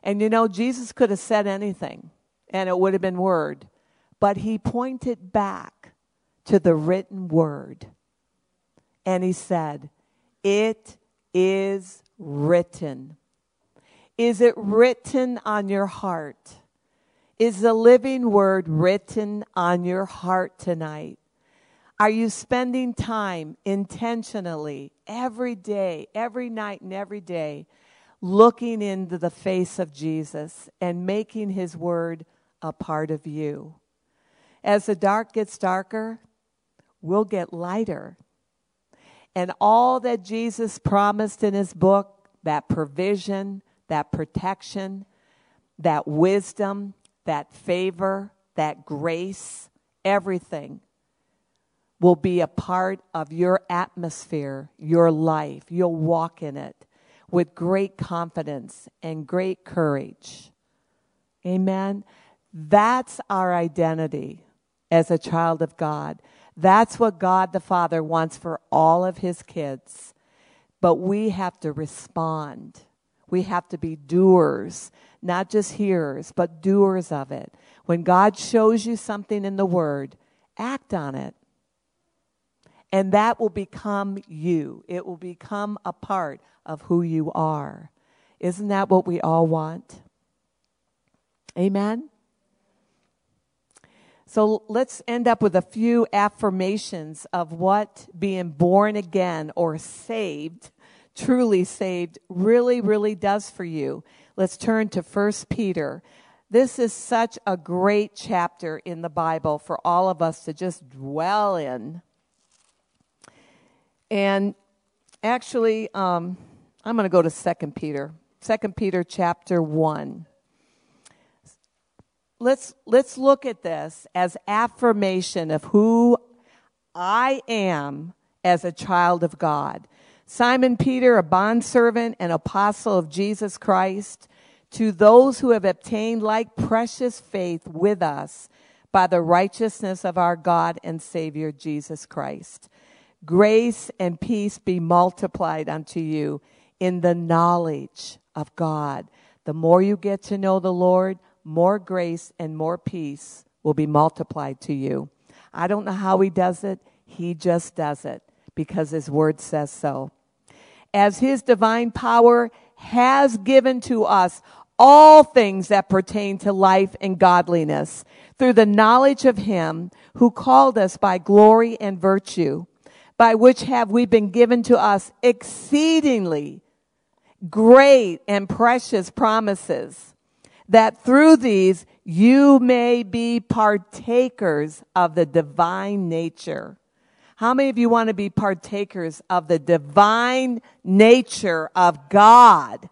[SPEAKER 1] And you know, Jesus could have said anything and it would have been word, but he pointed back to the written word and he said, It is written. Is it written on your heart? Is the living word written on your heart tonight? Are you spending time intentionally every day, every night, and every day looking into the face of Jesus and making his word a part of you? As the dark gets darker, we'll get lighter. And all that Jesus promised in his book, that provision, that protection, that wisdom, that favor, that grace, everything will be a part of your atmosphere, your life. You'll walk in it with great confidence and great courage. Amen. That's our identity as a child of God. That's what God the Father wants for all of his kids. But we have to respond. We have to be doers, not just hearers, but doers of it. When God shows you something in the Word, act on it. And that will become you. It will become a part of who you are. Isn't that what we all want? Amen? So let's end up with a few affirmations of what being born again or saved, truly saved, really, really does for you. Let's turn to 1 Peter. This is such a great chapter in the Bible for all of us to just dwell in. And actually, um, I'm going to go to 2 Peter. 2 Peter chapter 1 let's let's look at this as affirmation of who I am as a child of God. Simon Peter, a bondservant and apostle of Jesus Christ, to those who have obtained like precious faith with us by the righteousness of our God and Savior Jesus Christ. Grace and peace be multiplied unto you in the knowledge of God. The more you get to know the Lord, more grace and more peace will be multiplied to you. I don't know how he does it. He just does it because his word says so. As his divine power has given to us all things that pertain to life and godliness through the knowledge of him who called us by glory and virtue, by which have we been given to us exceedingly great and precious promises that through these you may be partakers of the divine nature. How many of you want to be partakers of the divine nature of God?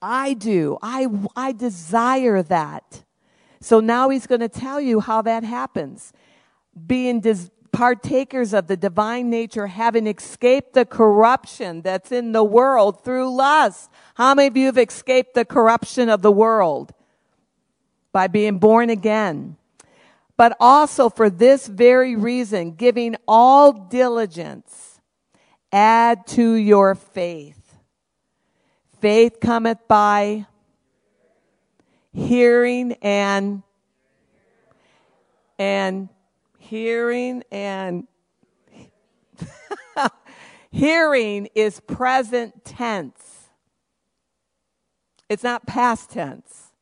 [SPEAKER 1] I do. I, I desire that. So now he's going to tell you how that happens. Being des- partakers of the divine nature, having escaped the corruption that's in the world through lust. How many of you have escaped the corruption of the world? By being born again. But also for this very reason, giving all diligence, add to your faith. Faith cometh by hearing and and hearing and *laughs* hearing is present tense. It's not past tense.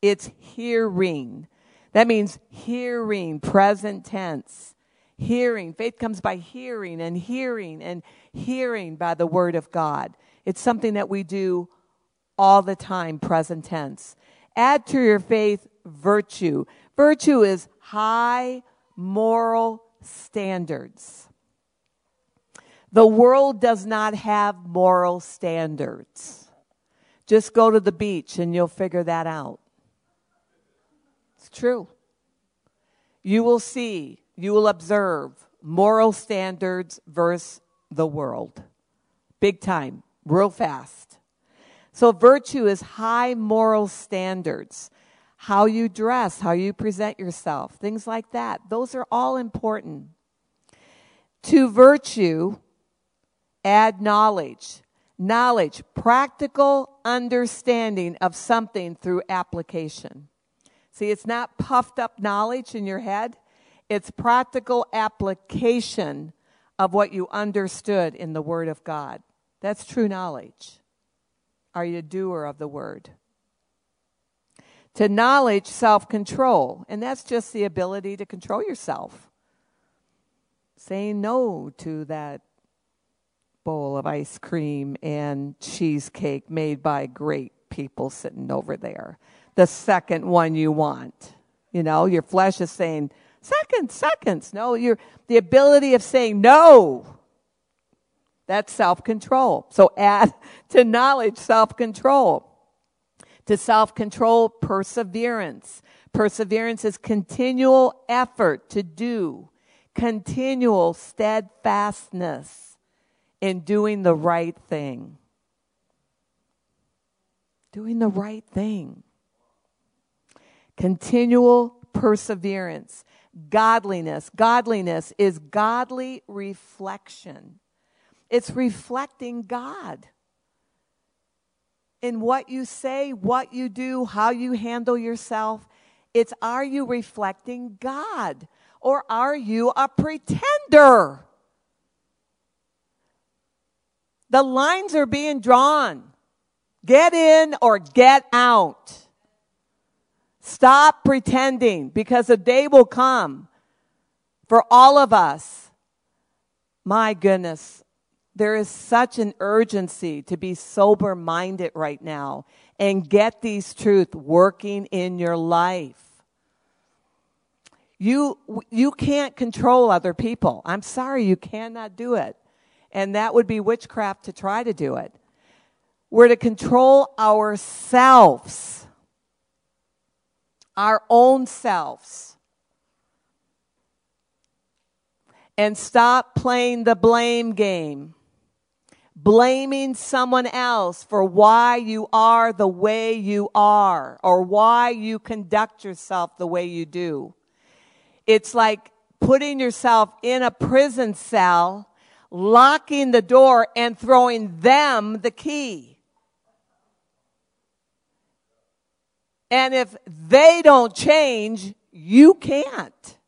[SPEAKER 1] It's hearing. That means hearing, present tense. Hearing. Faith comes by hearing and hearing and hearing by the word of God. It's something that we do all the time, present tense. Add to your faith virtue. Virtue is high moral standards. The world does not have moral standards. Just go to the beach and you'll figure that out. It's true. You will see, you will observe moral standards versus the world. Big time, real fast. So virtue is high moral standards. How you dress, how you present yourself, things like that. Those are all important. To virtue, add knowledge. Knowledge, practical understanding of something through application. See, it's not puffed up knowledge in your head, it's practical application of what you understood in the Word of God. That's true knowledge. Are you a doer of the Word? To knowledge, self control. And that's just the ability to control yourself. Saying no to that bowl of ice cream and cheesecake made by great people sitting over there. The second one you want. You know, your flesh is saying, seconds, seconds. No, you're the ability of saying no. That's self control. So add *laughs* to knowledge self control. To self control, perseverance. Perseverance is continual effort to do, continual steadfastness in doing the right thing. Doing the right thing. Continual perseverance godliness. Godliness is godly reflection. It's reflecting God in what you say, what you do, how you handle yourself. It's are you reflecting God or are you a pretender? The lines are being drawn. Get in or get out. Stop pretending because a day will come for all of us. My goodness, there is such an urgency to be sober minded right now and get these truths working in your life. You, you can't control other people. I'm sorry, you cannot do it. And that would be witchcraft to try to do it. We're to control ourselves our own selves and stop playing the blame game. Blaming someone else for why you are the way you are or why you conduct yourself the way you do. It's like putting yourself in a prison cell, locking the door, and throwing them the key. And if they don't change, you can't.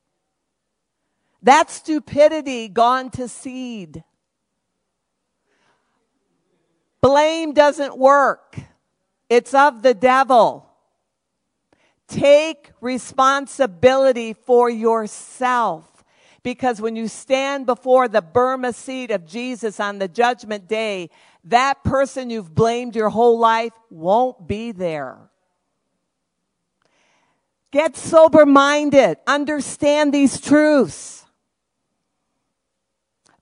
[SPEAKER 1] That's stupidity gone to seed. Blame doesn't work. It's of the devil. Take responsibility for yourself. Because when you stand before the Bema seat of Jesus on the judgment day, that person you've blamed your whole life won't be there. Get sober minded. Understand these truths.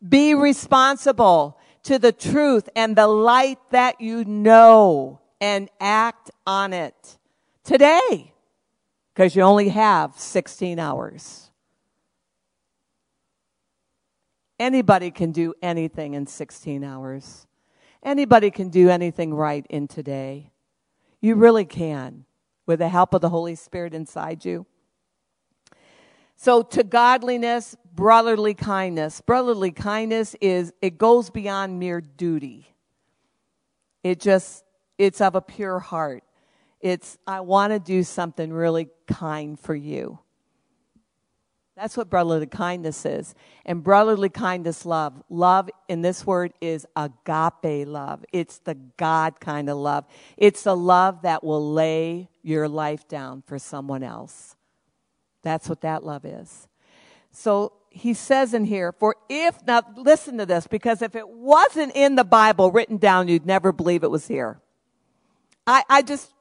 [SPEAKER 1] Be responsible to the truth and the light that you know and act on it today because you only have 16 hours. Anybody can do anything in 16 hours. Anybody can do anything right in today. You really can with the help of the Holy Spirit inside you. So to godliness, brotherly kindness. Brotherly kindness is, it goes beyond mere duty. It just, it's of a pure heart. It's, I want to do something really kind for you. That's what brotherly kindness is. And brotherly kindness love. Love in this word is agape love. It's the God kind of love. It's the love that will lay your life down for someone else. That's what that love is. So he says in here, for if, now listen to this, because if it wasn't in the Bible written down, you'd never believe it was here. I, I just,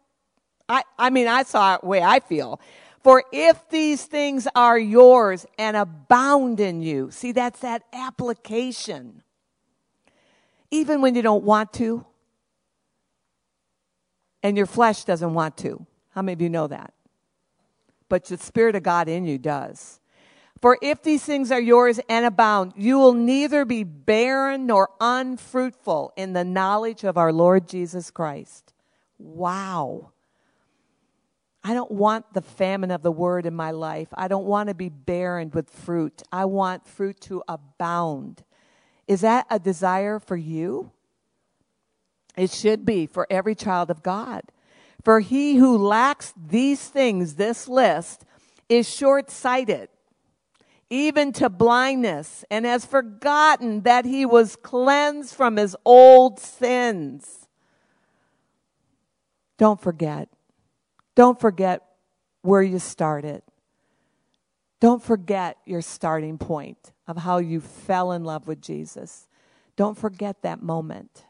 [SPEAKER 1] I, I mean, I saw it the way I feel. For if these things are yours and abound in you, see, that's that application. Even when you don't want to, and your flesh doesn't want to. How many of you know that? But the Spirit of God in you does. For if these things are yours and abound, you will neither be barren nor unfruitful in the knowledge of our Lord Jesus Christ. Wow. I don't want the famine of the word in my life. I don't want to be barren with fruit. I want fruit to abound. Is that a desire for you? It should be for every child of God. For he who lacks these things, this list, is short sighted, even to blindness, and has forgotten that he was cleansed from his old sins. Don't forget. Don't forget where you started. Don't forget your starting point of how you fell in love with Jesus. Don't forget that moment.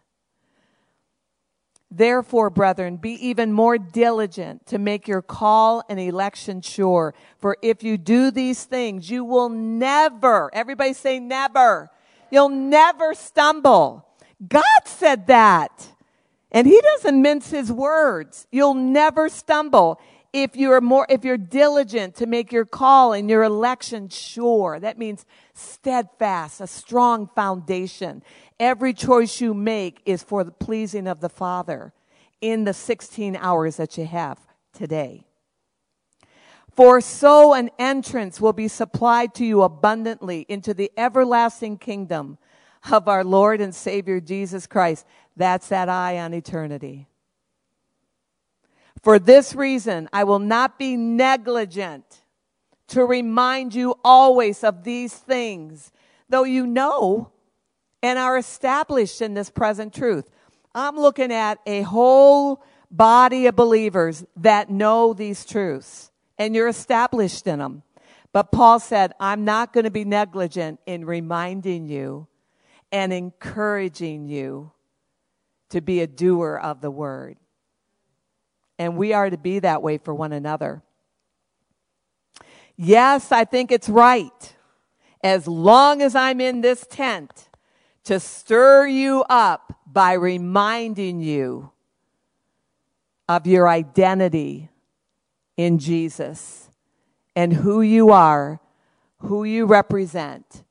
[SPEAKER 1] Therefore, brethren, be even more diligent to make your call and election sure. For if you do these things, you will never, everybody say never, you'll never stumble. God said that. And he doesn't mince his words. You'll never stumble if you're more, if you're diligent to make your call and your election sure. That means steadfast, a strong foundation. Every choice you make is for the pleasing of the Father in the 16 hours that you have today. For so an entrance will be supplied to you abundantly into the everlasting kingdom of our Lord and Savior Jesus Christ. That's that eye on eternity. For this reason, I will not be negligent to remind you always of these things, though you know and are established in this present truth. I'm looking at a whole body of believers that know these truths and you're established in them. But Paul said, I'm not going to be negligent in reminding you and encouraging you to be a doer of the word. And we are to be that way for one another. Yes, I think it's right. As long as I'm in this tent, to stir you up by reminding you of your identity in Jesus and who you are, who you represent,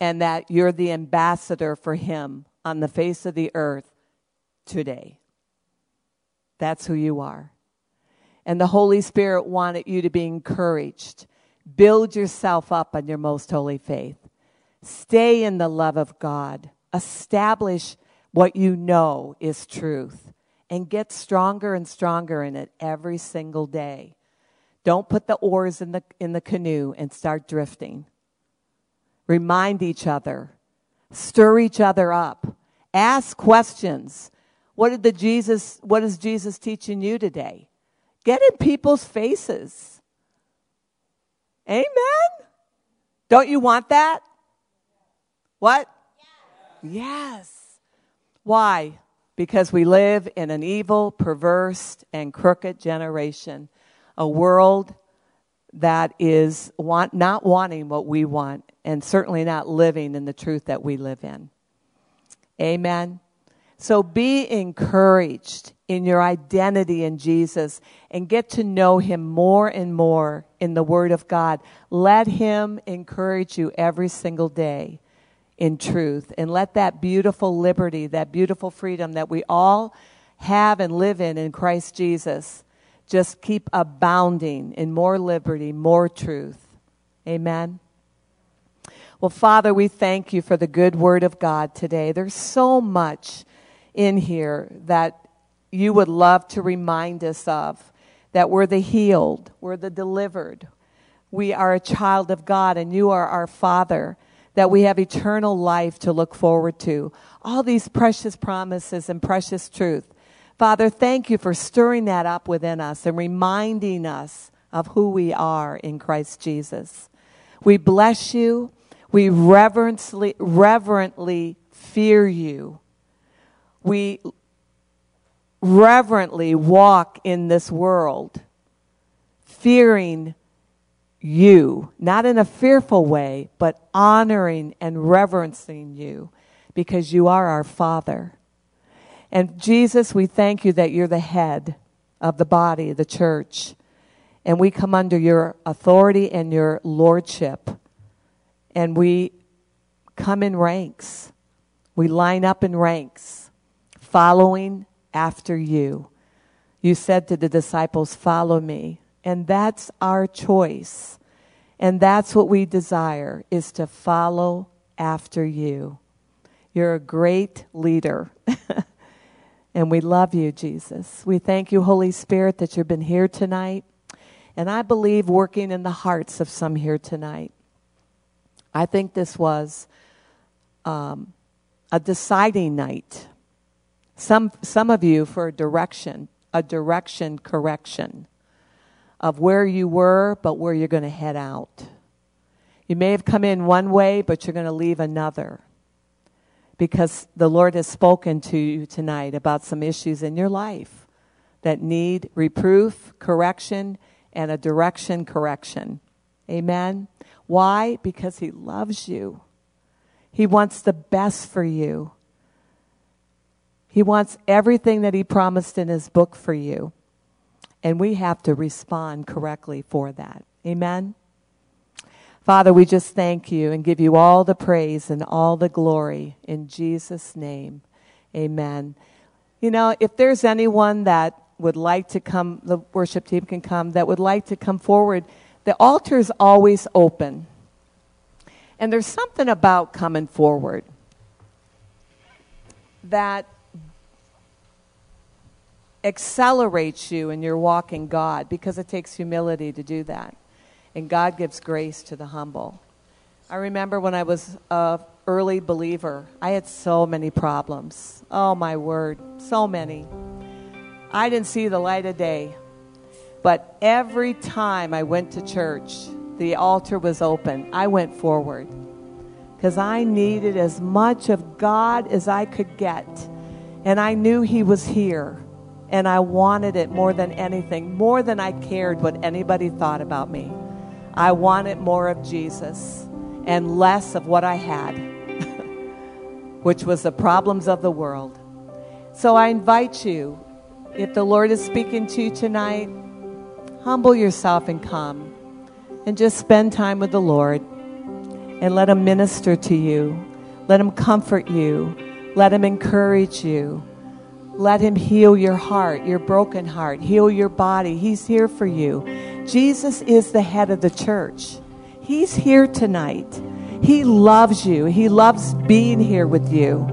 [SPEAKER 1] and that you're the ambassador for Him on the face of the earth today. That's who you are. And the Holy Spirit wanted you to be encouraged. Build yourself up on your most holy faith. Stay in the love of God. Establish what you know is truth and get stronger and stronger in it every single day. Don't put the oars in the, in the canoe and start drifting. Remind each other. Stir each other up. Ask questions. What did the Jesus, what is Jesus teaching you today? Get in people's faces. Amen. Don't you want that? What? Yes. yes. Why? Because we live in an evil, perverse, and crooked generation. A world that is want, not wanting what we want and certainly not living in the truth that we live in. Amen. So be encouraged in your identity in Jesus and get to know him more and more in the Word of God. Let him encourage you every single day in truth. And let that beautiful liberty, that beautiful freedom that we all have and live in in Christ Jesus just keep abounding in more liberty, more truth. Amen. Well, Father, we thank you for the good word of God today. There's so much in here that you would love to remind us of that we're the healed, we're the delivered. We are a child of God, and you are our Father that we have eternal life to look forward to. All these precious promises and precious truth. Father, thank you for stirring that up within us and reminding us of who we are in Christ Jesus. We bless you. We reverently, reverently fear you. We reverently walk in this world, fearing you, not in a fearful way, but honoring and reverencing you because you are our Father. And Jesus, we thank you that you're the head of the body, the church. And we come under your authority and your lordship. And we come in ranks. We line up in ranks, following after you. You said to the disciples, Follow me. And that's our choice. And that's what we desire is to follow after you. You're a great leader. *laughs* and we love you, Jesus. We thank you, Holy Spirit, that you've been here tonight. And I believe working in the hearts of some here tonight. I think this was um, a deciding night. Some, some of you for a direction, a direction correction of where you were, but where you're going to head out. You may have come in one way, but you're going to leave another because the Lord has spoken to you tonight about some issues in your life that need reproof, correction, and a direction correction. Amen. Why? Because He loves you. He wants the best for you. He wants everything that He promised in His book for you. And we have to respond correctly for that. Amen. Father, we just thank you and give you all the praise and all the glory in Jesus' name. Amen. You know, if there's anyone that would like to come, the worship team can come, that would like to come forward, the altar is always open. And there's something about coming forward that accelerates you in your walk in God because it takes humility to do that. And God gives grace to the humble. I remember when I was a early believer, I had so many problems. Oh my word, so many. I didn't see the light of day. But every time I went to church, the altar was open. I went forward because I needed as much of God as I could get. And I knew He was here. And I wanted it more than anything, more than I cared what anybody thought about me. I wanted more of Jesus and less of what I had, *laughs* which was the problems of the world. So I invite you, if the Lord is speaking to you tonight, humble yourself and come and just spend time with the Lord and let Him minister to you. Let Him comfort you. Let Him encourage you. Let Him heal your heart, your broken heart, heal your body. He's here for you. Jesus is the head of the church. He's here tonight. He loves you. He loves being here with you.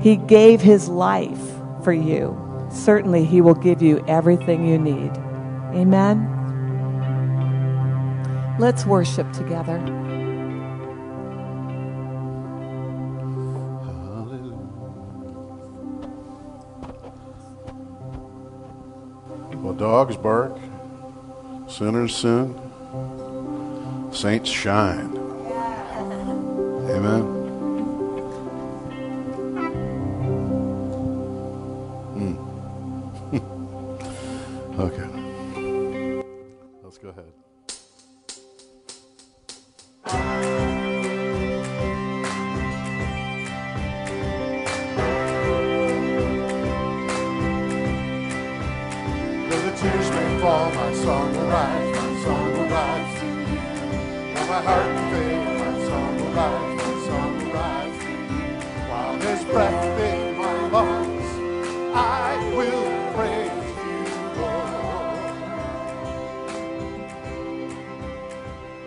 [SPEAKER 1] He gave His life for you. Certainly, He will give you everything you need. Amen. Let's worship together.
[SPEAKER 2] Well, dogs bark, sinners sin, saints shine. Amen. Hmm. *laughs* okay. My song will rise, my song will rise to you. Though my heart will fail, my song will rise, my song will rise to you. While there's breath in my lungs, I will praise you, Lord.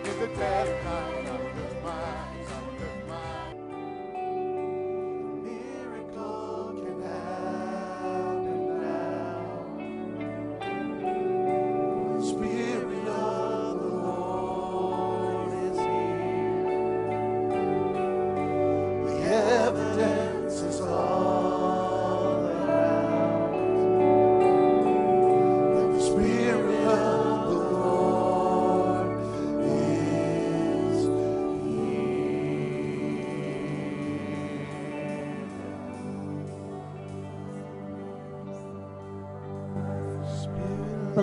[SPEAKER 2] In the dead night,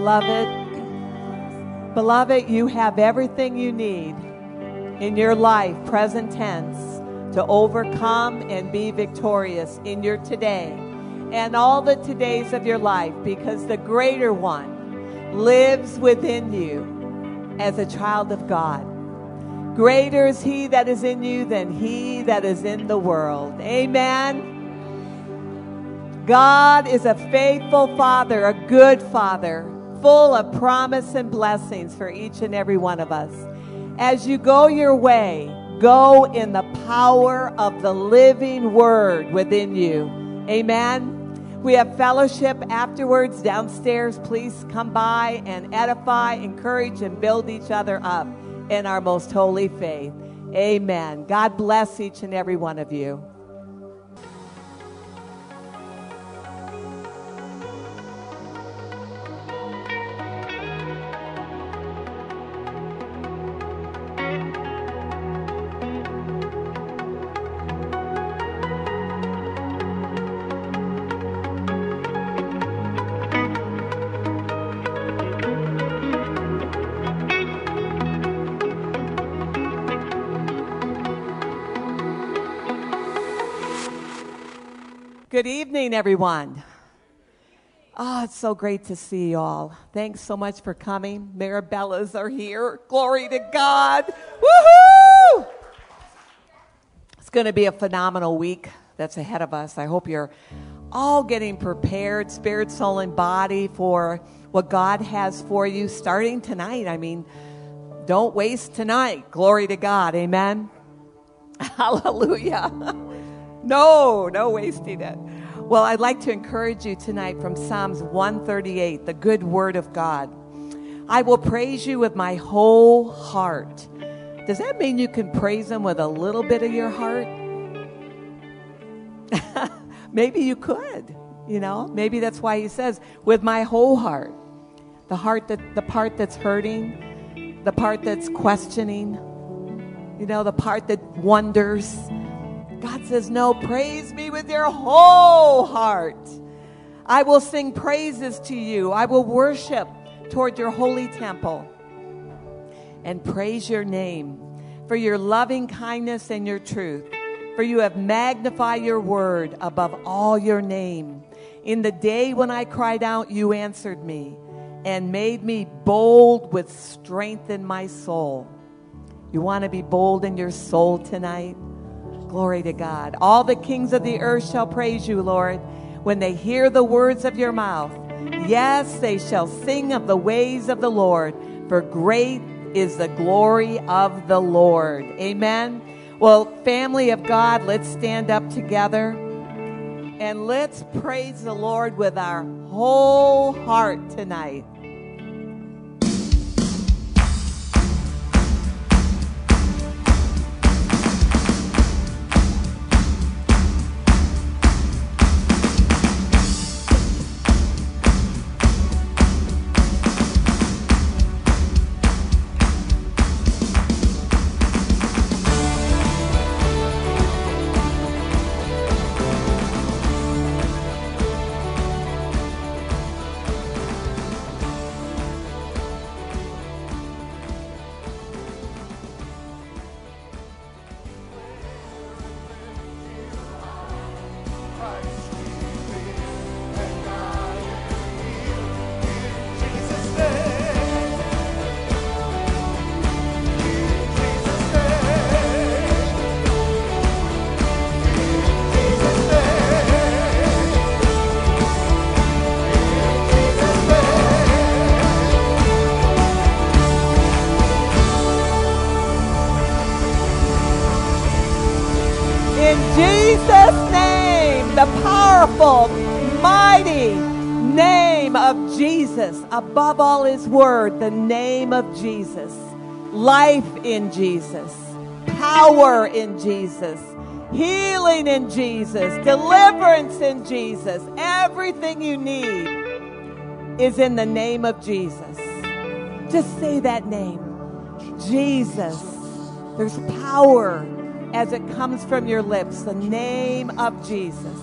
[SPEAKER 1] Beloved, beloved, you have everything you need in your life, present tense, to overcome and be victorious in your today and all the todays of your life because the greater one lives within you as a child of God. Greater is he that is in you than he that is in the world. Amen. God is a faithful Father, a good Father, full of promise and blessings for each and every one of us. As you go your way, go in the power of the living Word within you. Amen. We have fellowship afterwards downstairs. Please come by and edify, encourage, and build each other up in our most holy faith. Amen. God bless each and every one of you. Good evening, everyone. Oh, it's so great to see you all. Thanks so much for coming. Marabellas are here. Glory to God. Woohoo! It's going to be a phenomenal week that's ahead of us. I hope you're all getting prepared, spirit, soul, and body, for what God has for you starting tonight. I mean, don't waste tonight. Glory to God. Amen. *laughs* Hallelujah. *laughs* No, no wasting it. Well, I'd like to encourage you tonight from Psalms 138, the good word of God. I will praise you with my whole heart. Does that mean you can praise Him with a little bit of your heart? *laughs* maybe you could, you know? Maybe that's why He says, with my whole heart. The heart that, the part that's hurting, the part that's questioning, you know, the part that wonders God says, No, praise me with your whole heart. I will sing praises to you. I will worship toward your holy temple and praise your name for your loving kindness and your truth. For you have magnified your word above all your name. In the day when I cried out, you answered me and made me bold with strength in my soul. You want to be bold in your soul tonight? Glory to God. All the kings of the earth shall praise you, Lord, when they hear the words of your mouth. Yes, they shall sing of the ways of the Lord, for great is the glory of the Lord. Amen. Well, family of God, let's stand up together and let's praise the Lord with our whole heart tonight. Above all his word, the name of Jesus, life in Jesus, power in Jesus, healing in Jesus, deliverance in Jesus, everything you need is in the name of Jesus. Just say that name, Jesus. There's power as it comes from your lips, the name of Jesus,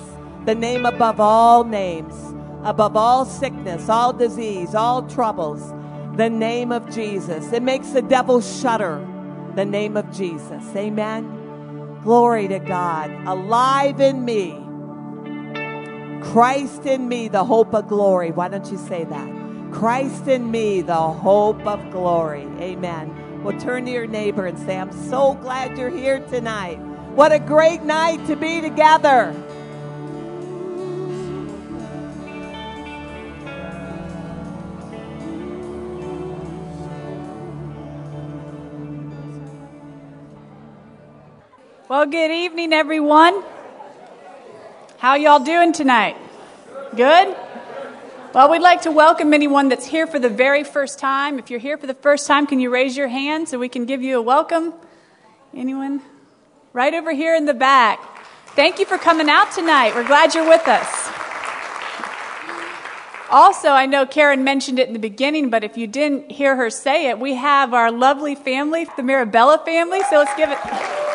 [SPEAKER 1] the name above all names, above all sickness, all disease, all troubles, the name of Jesus. It makes the devil shudder, the name of Jesus. Amen. Glory to God. Alive in me. Christ in me, the hope of glory. Why don't you say that? Christ in me, the hope of glory. Amen. Well, turn to your neighbor and say, I'm so glad you're here tonight. What a great night to be together.
[SPEAKER 3] Well, good evening, everyone. How y'all doing tonight? Good? Well, we'd like to welcome anyone that's here for the very first time. If you're here for the first time, can you raise your hand so we can give you a welcome? Anyone? Right over here in the back. Thank you for coming out tonight. We're glad you're with us. Also, I know Karen mentioned it in the beginning, but if you didn't hear her say it, we have our lovely family, the Mirabella family, so let's give it.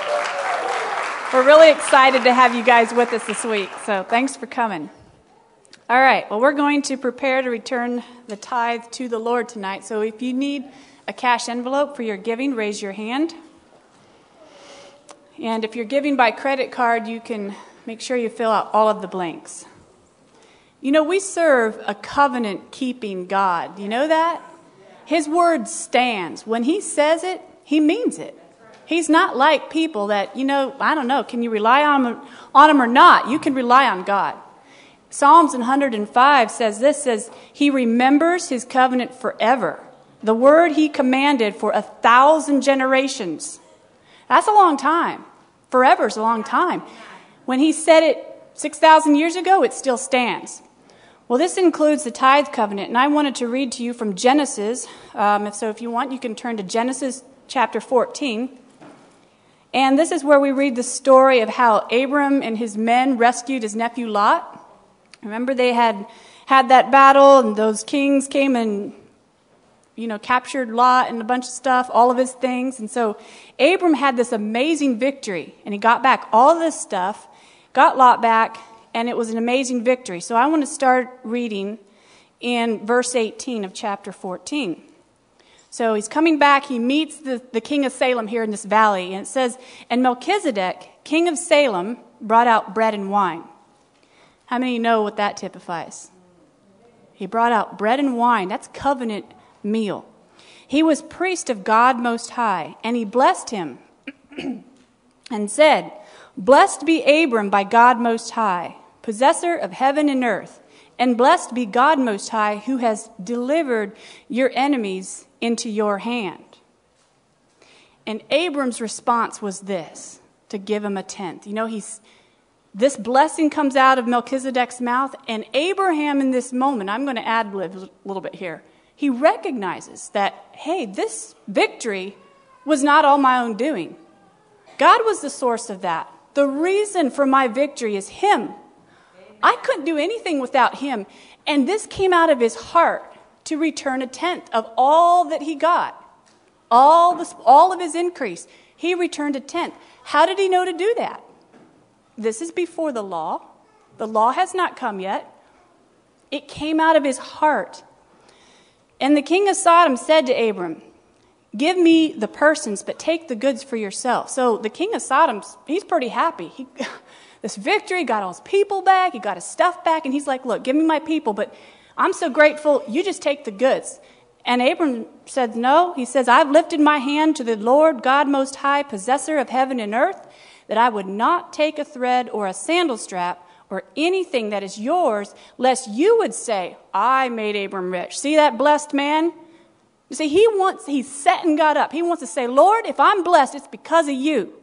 [SPEAKER 3] We're really excited to have you guys with us this week, so thanks for coming. All right, well, we're going to prepare to return the tithe to the Lord tonight. So if you need a cash envelope for your giving, raise your hand. And if you're giving by credit card, you can make sure you fill out all of the blanks. You know, we serve a covenant keeping God. You know that? His word stands. When he says it, he means it. He's not like people that, you know, I don't know, can you rely on on him or not? You can rely on God. Psalms 105 says this says, He remembers his covenant forever. The word he commanded for a thousand generations. That's a long time. Forever is a long time. When he said it 6,000 years ago, it still stands. Well, this includes the tithe covenant, and I wanted to read to you from Genesis. Um, so, if you want, you can turn to Genesis chapter 14. And this is where we read the story of how Abram and his men rescued his nephew Lot. Remember, they had had that battle, and those kings came and you know, captured Lot and a bunch of stuff, all of his things. And so Abram had this amazing victory, and he got back all this stuff, got Lot back, and it was an amazing victory. So I want to start reading in verse 18 of chapter 14. So he's coming back. He meets the, the king of Salem here in this valley. And it says, And Melchizedek, king of Salem, brought out bread and wine. How many know what that typifies? He brought out bread and wine. That's covenant meal. He was priest of God Most High, and he blessed him *clears throat* and said, Blessed be Abram by God Most High possessor of heaven and earth. And blessed be God Most High, who has delivered your enemies into your hand. And Abram's response was this to give him a tenth. You know, he's this blessing comes out of Melchizedek's mouth, and Abraham, in this moment, I'm going to add a little bit here. He recognizes that, hey, this victory was not all my own doing. God was the source of that. The reason for my victory is Him. I couldn't do anything without him. And this came out of his heart to return a tenth of all that he got, all, this, all of his increase. He returned a tenth. How did he know to do that? This is before the law. The law has not come yet. It came out of his heart. And the king of Sodom said to Abram, Give me the persons, but take the goods for yourself. So the king of Sodom, he's pretty happy. He, *laughs* this victory, got all his people back, he got his stuff back, and he's like, Look, give me my people, but I'm so grateful, you just take the goods. And Abram said, No. He says, I've lifted my hand to the Lord God Most High, possessor of heaven and earth, that I would not take a thread or a sandal strap or anything that is yours, lest you would say, I made Abram rich. See that blessed man? You see, he wants, he's set and got up. He wants to say, Lord, if I'm blessed, it's because of you.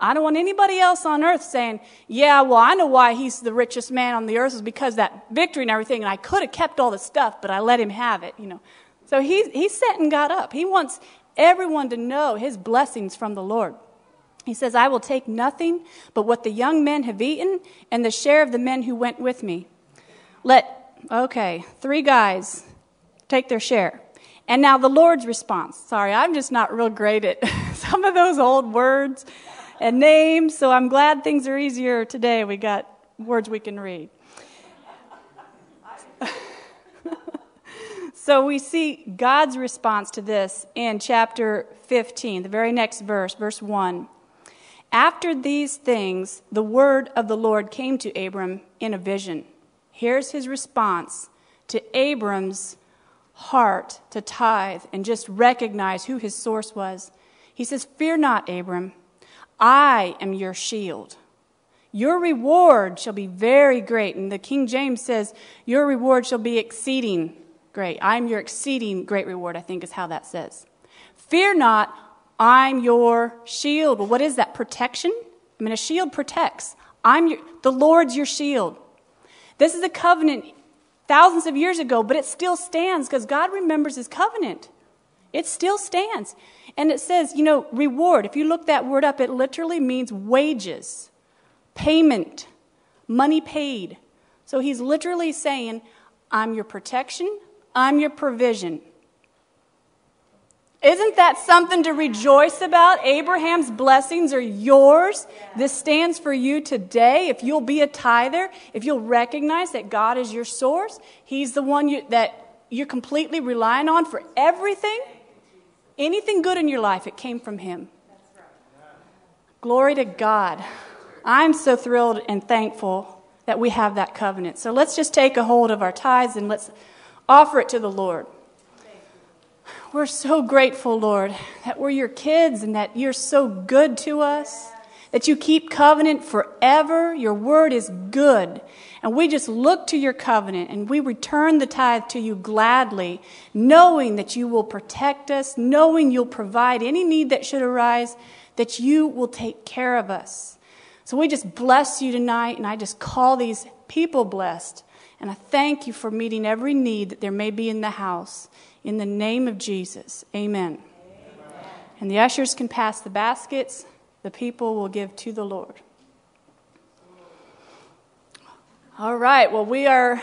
[SPEAKER 3] I don't want anybody else on earth saying, yeah, well, I know why he's the richest man on the earth is because that victory and everything, and I could have kept all the stuff, but I let him have it, you know. So he, he sat and got up. He wants everyone to know his blessings from the Lord. He says, I will take nothing but what the young men have eaten and the share of the men who went with me. Let, okay, three guys take their share. And now the Lord's response. Sorry, I'm just not real great at *laughs* some of those old words and names, so I'm glad things are easier today. We got words we can read. *laughs* so we see God's response to this in chapter 15, the very next verse, verse 1. After these things, the word of the Lord came to Abram in a vision. Here's his response to Abram's heart to tithe and just recognize who his source was. He says, Fear not, Abram. I am your shield. Your reward shall be very great. And the King James says, Your reward shall be exceeding great. I'm your exceeding great reward, I think is how that says. Fear not, I'm your shield. Well, what is that? Protection? I mean, a shield protects. I'm your, the Lord's your shield. This is a covenant thousands of years ago, but it still stands because God remembers his covenant. It still stands. And it says, you know, reward. If you look that word up, it literally means wages, payment, money paid. So he's literally saying, I'm your protection, I'm your provision. Isn't that something to rejoice about? Abraham's blessings are yours. This stands for you today. If you'll be a tither, if you'll recognize that God is your source, He's the one you, that you're completely relying on for everything, anything good in your life, it came from Him. Glory to God. I'm so thrilled and thankful that we have that covenant. So let's just take a hold of our tithes and let's offer it to the Lord. We're so grateful, Lord, that we're your kids and that you're so good to us, that you keep covenant forever. Your word is good. And we just look to your covenant and we return the tithe to you gladly, knowing that you will protect us, knowing you'll provide any need that should arise, that you will take care of us. So we just bless you tonight, and I just call these people blessed. And I thank you for meeting every need that there may be in the house. In the name of Jesus, amen. amen. And the ushers can pass the baskets, the people will give to the Lord. All right, well, we are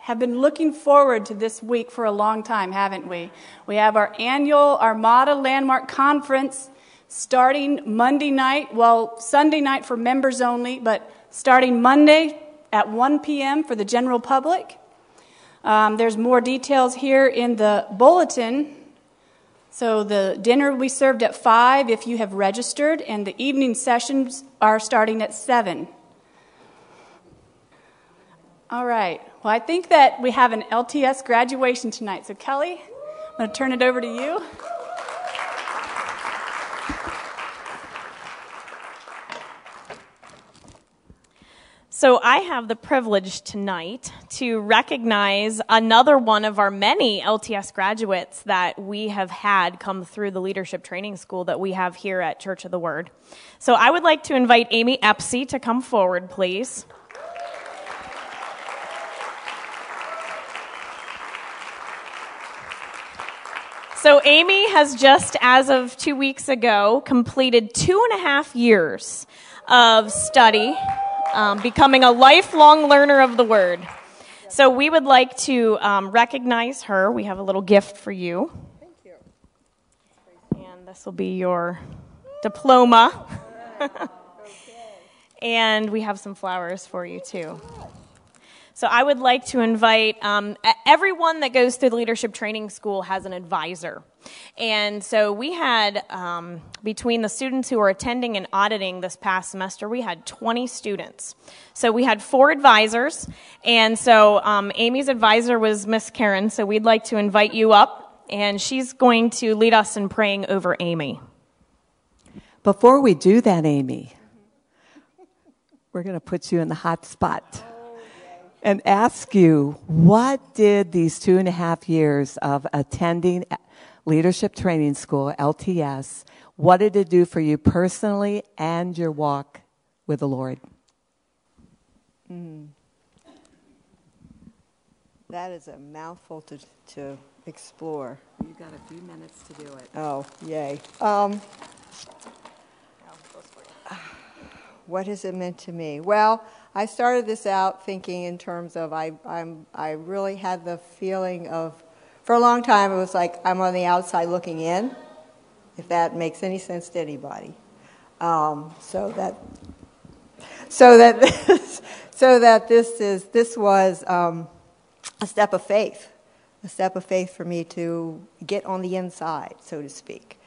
[SPEAKER 3] have been looking forward to this week for a long time, haven't we? We have our annual Armada Landmark Conference starting Monday night, well, Sunday night for members only, but starting Monday at 1 p.m. for the general public. Um, there's more details here in the bulletin. So the dinner will be served at 5 if you have registered, and the evening sessions are starting at 7. All right. Well, I think that we have an LTS graduation tonight. So, Kelly, I'm going to turn it over to you.
[SPEAKER 4] So, I have the privilege tonight to recognize another one of our many LTS graduates that we have had come through the leadership training school that we have here at Church of the Word. So, I would like to invite Amy Epsy to come forward, please. So, Amy has just, as of two weeks ago, completed two and a half years of study um, becoming a lifelong learner of the word. So we would like to um, recognize her. We have a little gift for you.
[SPEAKER 5] Thank you.
[SPEAKER 4] And this will be your diploma. *laughs* and we have some flowers for you too. So I would like to invite um, everyone that goes through the leadership training school has an advisor. And so we had, um, between the students who were attending and auditing this past semester, we had 20 students. So we had four advisors. And so um, Amy's advisor was Miss Karen. So we'd like to invite you up, and she's going to lead us in praying over Amy.
[SPEAKER 1] Before we do that, Amy, we're going to put you in the hot spot and ask you what did these two and a half years of attending leadership training school, LTS, what did it do for you personally and your walk with the Lord?
[SPEAKER 5] Mm. That is a mouthful to, to explore.
[SPEAKER 1] You've got a few minutes to do it.
[SPEAKER 5] Oh, yay. Um, *sighs* what has it meant to me? Well, I started this out thinking in terms of I, I'm, I really had the feeling of, for a long time, it was like I'm on the outside looking in, if that makes any sense to anybody. Um, so that, so that, *laughs* this, so that this is, this was um, a step of faith, a step of faith for me to get on the inside, so to speak.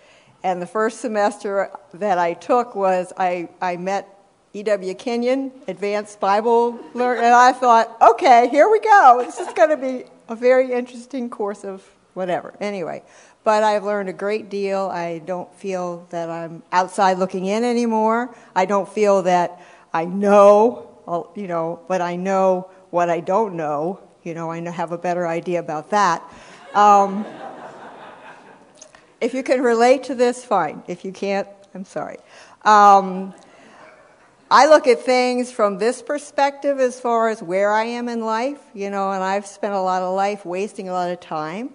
[SPEAKER 5] And the first semester that I took was I, I met E.W. Kenyon, Advanced Bible Learn, and I thought, okay, here we go. This is going to be a very interesting course of whatever. Anyway, but I've learned a great deal. I don't feel that I'm outside looking in anymore. I don't feel that I know, you know, but I know what I don't know. You know, I have a better idea about that. Um, if you can relate to this, fine. If you can't, I'm sorry. Um, I look at things from this perspective as far as where I am in life, you know, and I've spent a lot of life wasting a lot of time,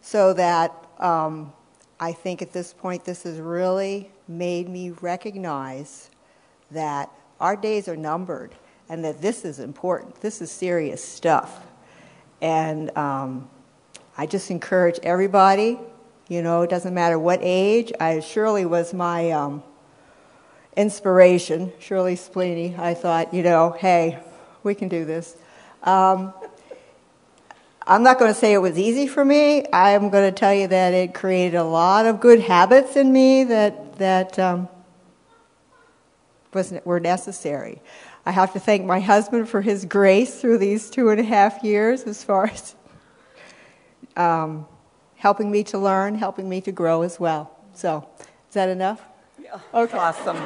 [SPEAKER 5] so that um, I think at this point this has really made me recognize that our days are numbered and that this is important. This is serious stuff. And um, I just encourage everybody, you know, it doesn't matter what age. I surely was my um, inspiration, Shirley Spleeny. I thought, you know, hey, we can do this. Um, I'm not going to say it was easy for me. I'm going to tell you that it created a lot of good habits in me that that um, was were necessary. I have to thank my husband for his grace through these two and a half years, as far as um, helping me to learn, helping me to grow as well. So, is that enough? *laughs*
[SPEAKER 1] Okay. Awesome.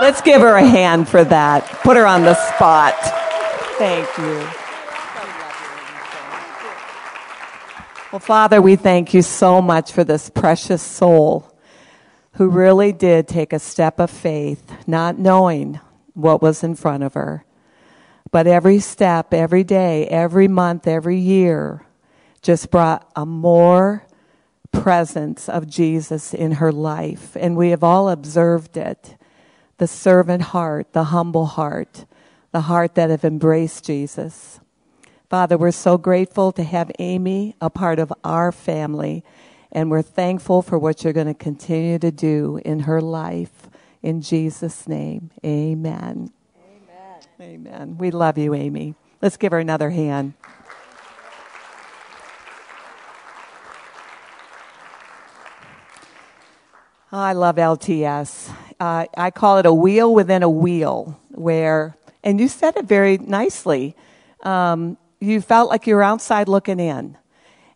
[SPEAKER 1] Let's give her a hand for that. Put her on the spot. Thank you. Well, Father, we thank you so much for this precious soul who really did take a step of faith, not knowing what was in front of her. But every step, every day, every month, every year just brought a more presence of Jesus in her life. And we have all observed it the servant heart, the humble heart, the heart that have embraced Jesus. Father, we're so grateful to have Amy a part of our family, and we're thankful for what you're going to continue to do in her life. In Jesus' name, amen. Amen. Amen. We love you, Amy. Let's give her another hand. I love LTS. Uh, I call it a wheel within a wheel, where, and you said it very nicely. Um, you felt like you were outside looking in.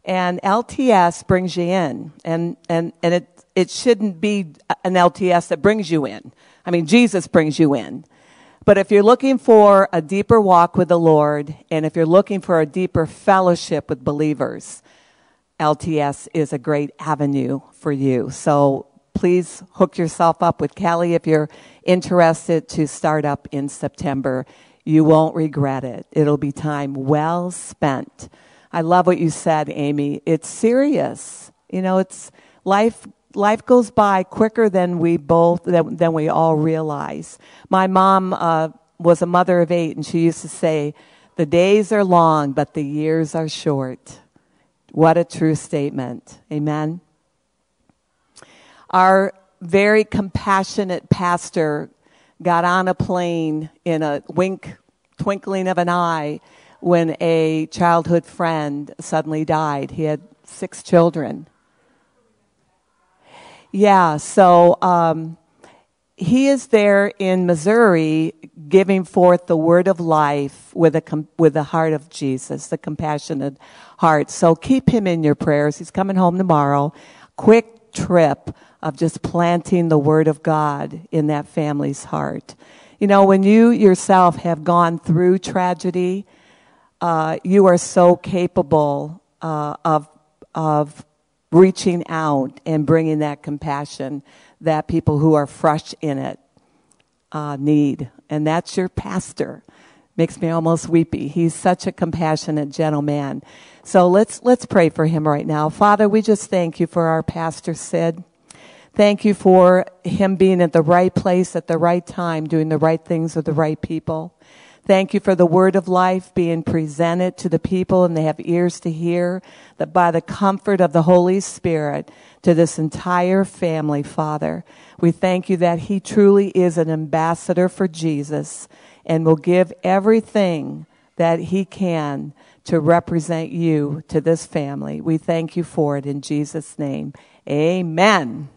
[SPEAKER 1] And LTS brings you in. And, and, and it, it shouldn't be an LTS that brings you in. I mean, Jesus brings you in. But if you're looking for a deeper walk with the Lord, and if you're looking for a deeper fellowship with believers, LTS is a great avenue for you. So please hook yourself up with Kelly if you're interested to start up in September. You won't regret it. It'll be time well spent. I love what you said, Amy. It's serious. You know, it's life life goes by quicker than we both than, than we all realize. My mom uh, was a mother of eight, and she used to say, "The days are long, but the years are short." What a true statement. Amen. Our very compassionate pastor got on a plane in a wink, twinkling of an eye when a childhood friend suddenly died. He had six children. Yeah, so um, he is there in Missouri giving forth the word of life with a with the heart of Jesus, the compassionate heart. So keep him in your prayers. He's coming home tomorrow. Quick trip of just planting the word of God in that family's heart. You know, when you yourself have gone through tragedy, uh, you are so capable uh, of of reaching out and bringing that compassion that people who are fresh in it uh, need, and that's your pastor. Makes me almost weepy. He's such a compassionate, gentle man. So let's let's pray for him right now. Father, we just thank you for our pastor Sid. Thank you for him being at the right place at the right time, doing the right things with the right people. Thank you for the word of life being presented to the people and they have ears to hear that by the comfort of the Holy Spirit to this entire family, Father, we thank you that he truly is an ambassador for Jesus and will give everything that he can to represent you to this family. We thank you for it in Jesus' name. Amen.